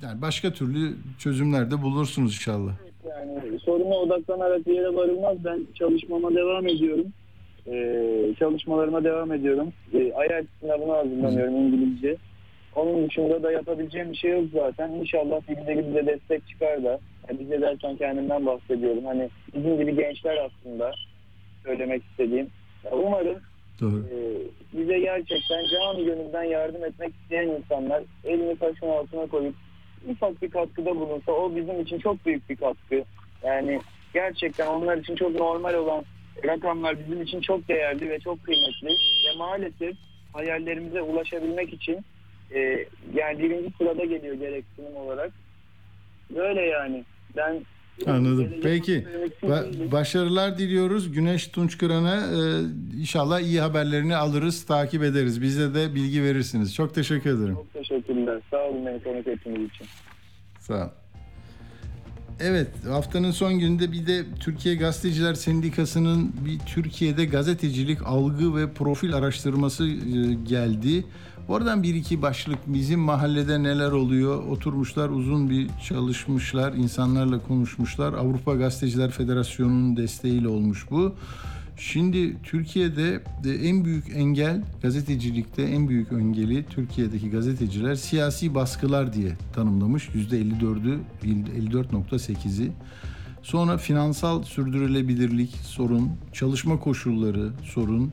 yani başka türlü çözümler de bulursunuz inşallah. Yani soruna odaklanarak bir yere varılmaz. Ben çalışmama devam ediyorum. Ee, çalışmalarıma devam ediyorum. Ee, IELTS sınavına hazırlanıyorum İngilizce. Onun dışında da yapabileceğim bir şey yok zaten. İnşallah dilde bize destek çıkar da. Yani bize derken kendimden bahsediyorum. Hani bizim gibi gençler aslında söylemek istediğim. Ya umarım Doğru. e, bize gerçekten canı gönülden yardım etmek isteyen insanlar elini taşın altına koyup ufak bir katkıda bulunsa o bizim için çok büyük bir katkı. Yani gerçekten onlar için çok normal olan rakamlar bizim için çok değerli ve çok kıymetli. Ve maalesef hayallerimize ulaşabilmek için e, yani birinci sırada geliyor gereksinim olarak. Böyle yani. Ben Anladım. Peki. Ba- başarılar diliyoruz. Güneş Tunç Kıran'a e, inşallah iyi haberlerini alırız, takip ederiz. Bize de bilgi verirsiniz. Çok teşekkür ederim. Çok teşekkürler. Sağ olun beni konuk ettiğiniz için. Sağ ol. Evet, haftanın son gününde bir de Türkiye Gazeteciler Sendikası'nın bir Türkiye'de gazetecilik algı ve profil araştırması e, geldi. Oradan bir iki başlık bizim mahallede neler oluyor oturmuşlar uzun bir çalışmışlar insanlarla konuşmuşlar. Avrupa Gazeteciler Federasyonu'nun desteğiyle olmuş bu. Şimdi Türkiye'de de en büyük engel gazetecilikte en büyük engeli Türkiye'deki gazeteciler siyasi baskılar diye tanımlamış. %54'ü 54.8'i. Sonra finansal sürdürülebilirlik sorun, çalışma koşulları sorun,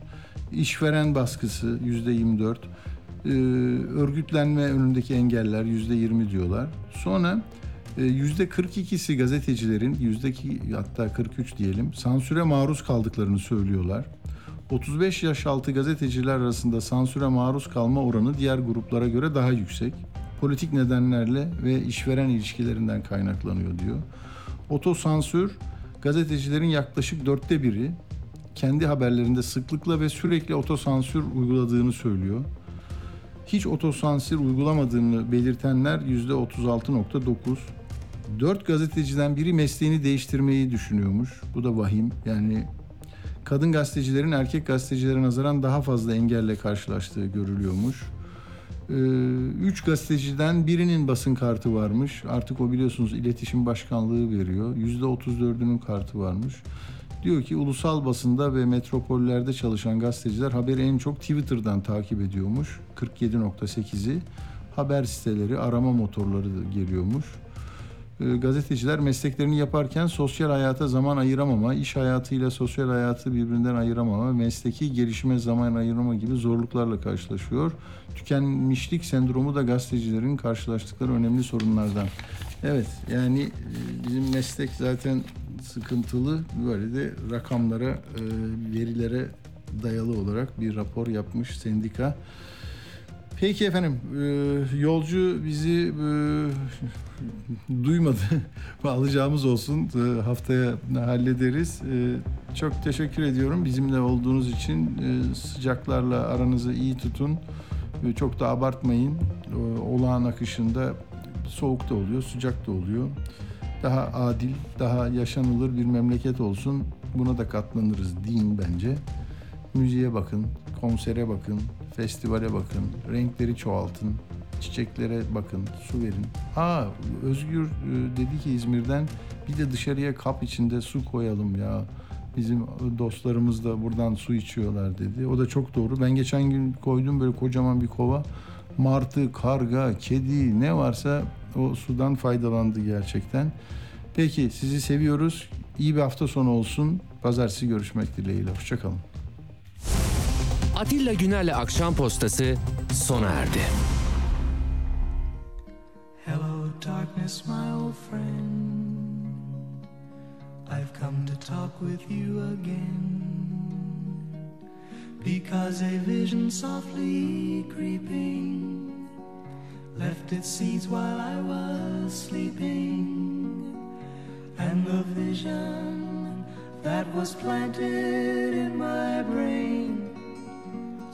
işveren baskısı %24, e, örgütlenme önündeki engeller %20 diyorlar. Sonra e, %42'si gazetecilerin, yüzdeki hatta 43 diyelim, sansüre maruz kaldıklarını söylüyorlar. 35 yaş altı gazeteciler arasında sansüre maruz kalma oranı diğer gruplara göre daha yüksek. Politik nedenlerle ve işveren ilişkilerinden kaynaklanıyor diyor. Otosansür gazetecilerin yaklaşık dörtte biri kendi haberlerinde sıklıkla ve sürekli otosansür uyguladığını söylüyor. Hiç otosansür uygulamadığını belirtenler yüzde 36.9. Dört gazeteciden biri mesleğini değiştirmeyi düşünüyormuş. Bu da vahim. Yani kadın gazetecilerin erkek gazetecilere nazaran daha fazla engelle karşılaştığı görülüyormuş. Ee, Üç gazeteciden birinin basın kartı varmış. Artık o biliyorsunuz iletişim başkanlığı veriyor. Yüzde 34'ünün kartı varmış. Diyor ki ulusal basında ve metropollerde çalışan gazeteciler haberi en çok Twitter'dan takip ediyormuş. 47.8'i. Haber siteleri, arama motorları geliyormuş. Ee, Gazeteciler mesleklerini yaparken sosyal hayata zaman ayıramama, iş hayatıyla sosyal hayatı birbirinden ayıramama, mesleki gelişime zaman ayırama gibi zorluklarla karşılaşıyor. Tükenmişlik sendromu da gazetecilerin karşılaştıkları önemli sorunlardan. Evet yani e, bizim meslek zaten sıkıntılı. Böyle de rakamlara, e, verilere dayalı olarak bir rapor yapmış sendika. Peki efendim, e, yolcu bizi e, duymadı. Alacağımız olsun. E, haftaya hallederiz. E, çok teşekkür ediyorum bizimle olduğunuz için. E, sıcaklarla aranızı iyi tutun. E, çok da abartmayın. E, olağan akışında soğuk da oluyor, sıcak da oluyor. Daha adil, daha yaşanılır bir memleket olsun. Buna da katlanırız deyin bence. Müziğe bakın, konsere bakın, festivale bakın, renkleri çoğaltın, çiçeklere bakın, su verin. Ha Özgür e, dedi ki İzmir'den bir de dışarıya kap içinde su koyalım ya. Bizim dostlarımız da buradan su içiyorlar dedi. O da çok doğru. Ben geçen gün koydum böyle kocaman bir kova. Martı, karga, kedi ne varsa o sudan faydalandı gerçekten. Peki sizi seviyoruz. İyi bir hafta sonu olsun. Pazartesi görüşmek dileğiyle. Hoşçakalın. Atilla Güner'le Akşam Postası sona erdi. Hello, darkness, my old friend. I've come to talk with you again. Because a vision softly creeping left its seeds while I was sleeping. And the vision that was planted in my brain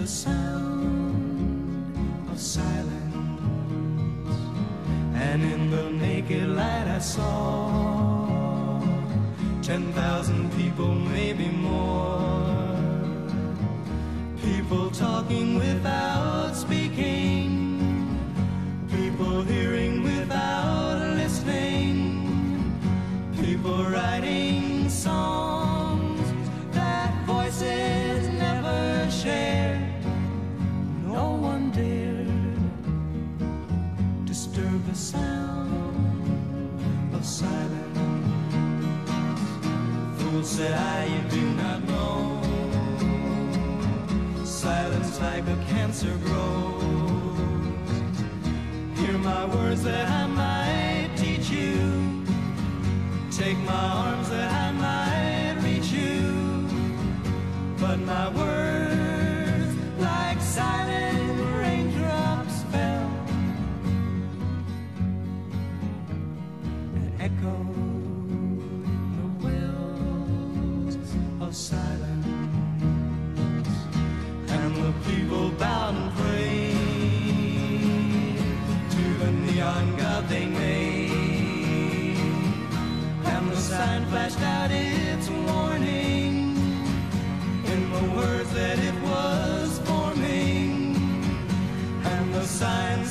the sound of silence. And in the naked light, I saw ten thousand people, maybe more. Said I, do not know. Silence like a cancer grows. Hear my words that I might teach you. Take my arms that I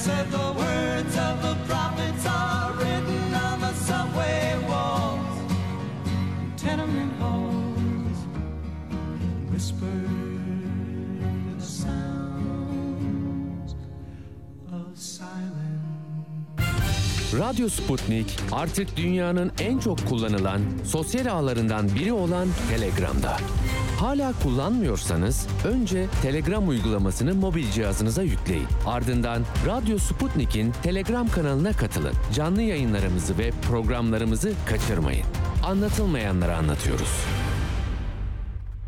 said the words of the prophets are written on the subway walls, tenement halls, whispered the sounds of silence. Radyo Sputnik artık dünyanın en çok kullanılan sosyal ağlarından biri olan Telegram'da. Hala kullanmıyorsanız önce Telegram uygulamasını mobil cihazınıza yükleyin. Ardından Radyo Sputnik'in Telegram kanalına katılın. Canlı yayınlarımızı ve programlarımızı kaçırmayın. Anlatılmayanları anlatıyoruz.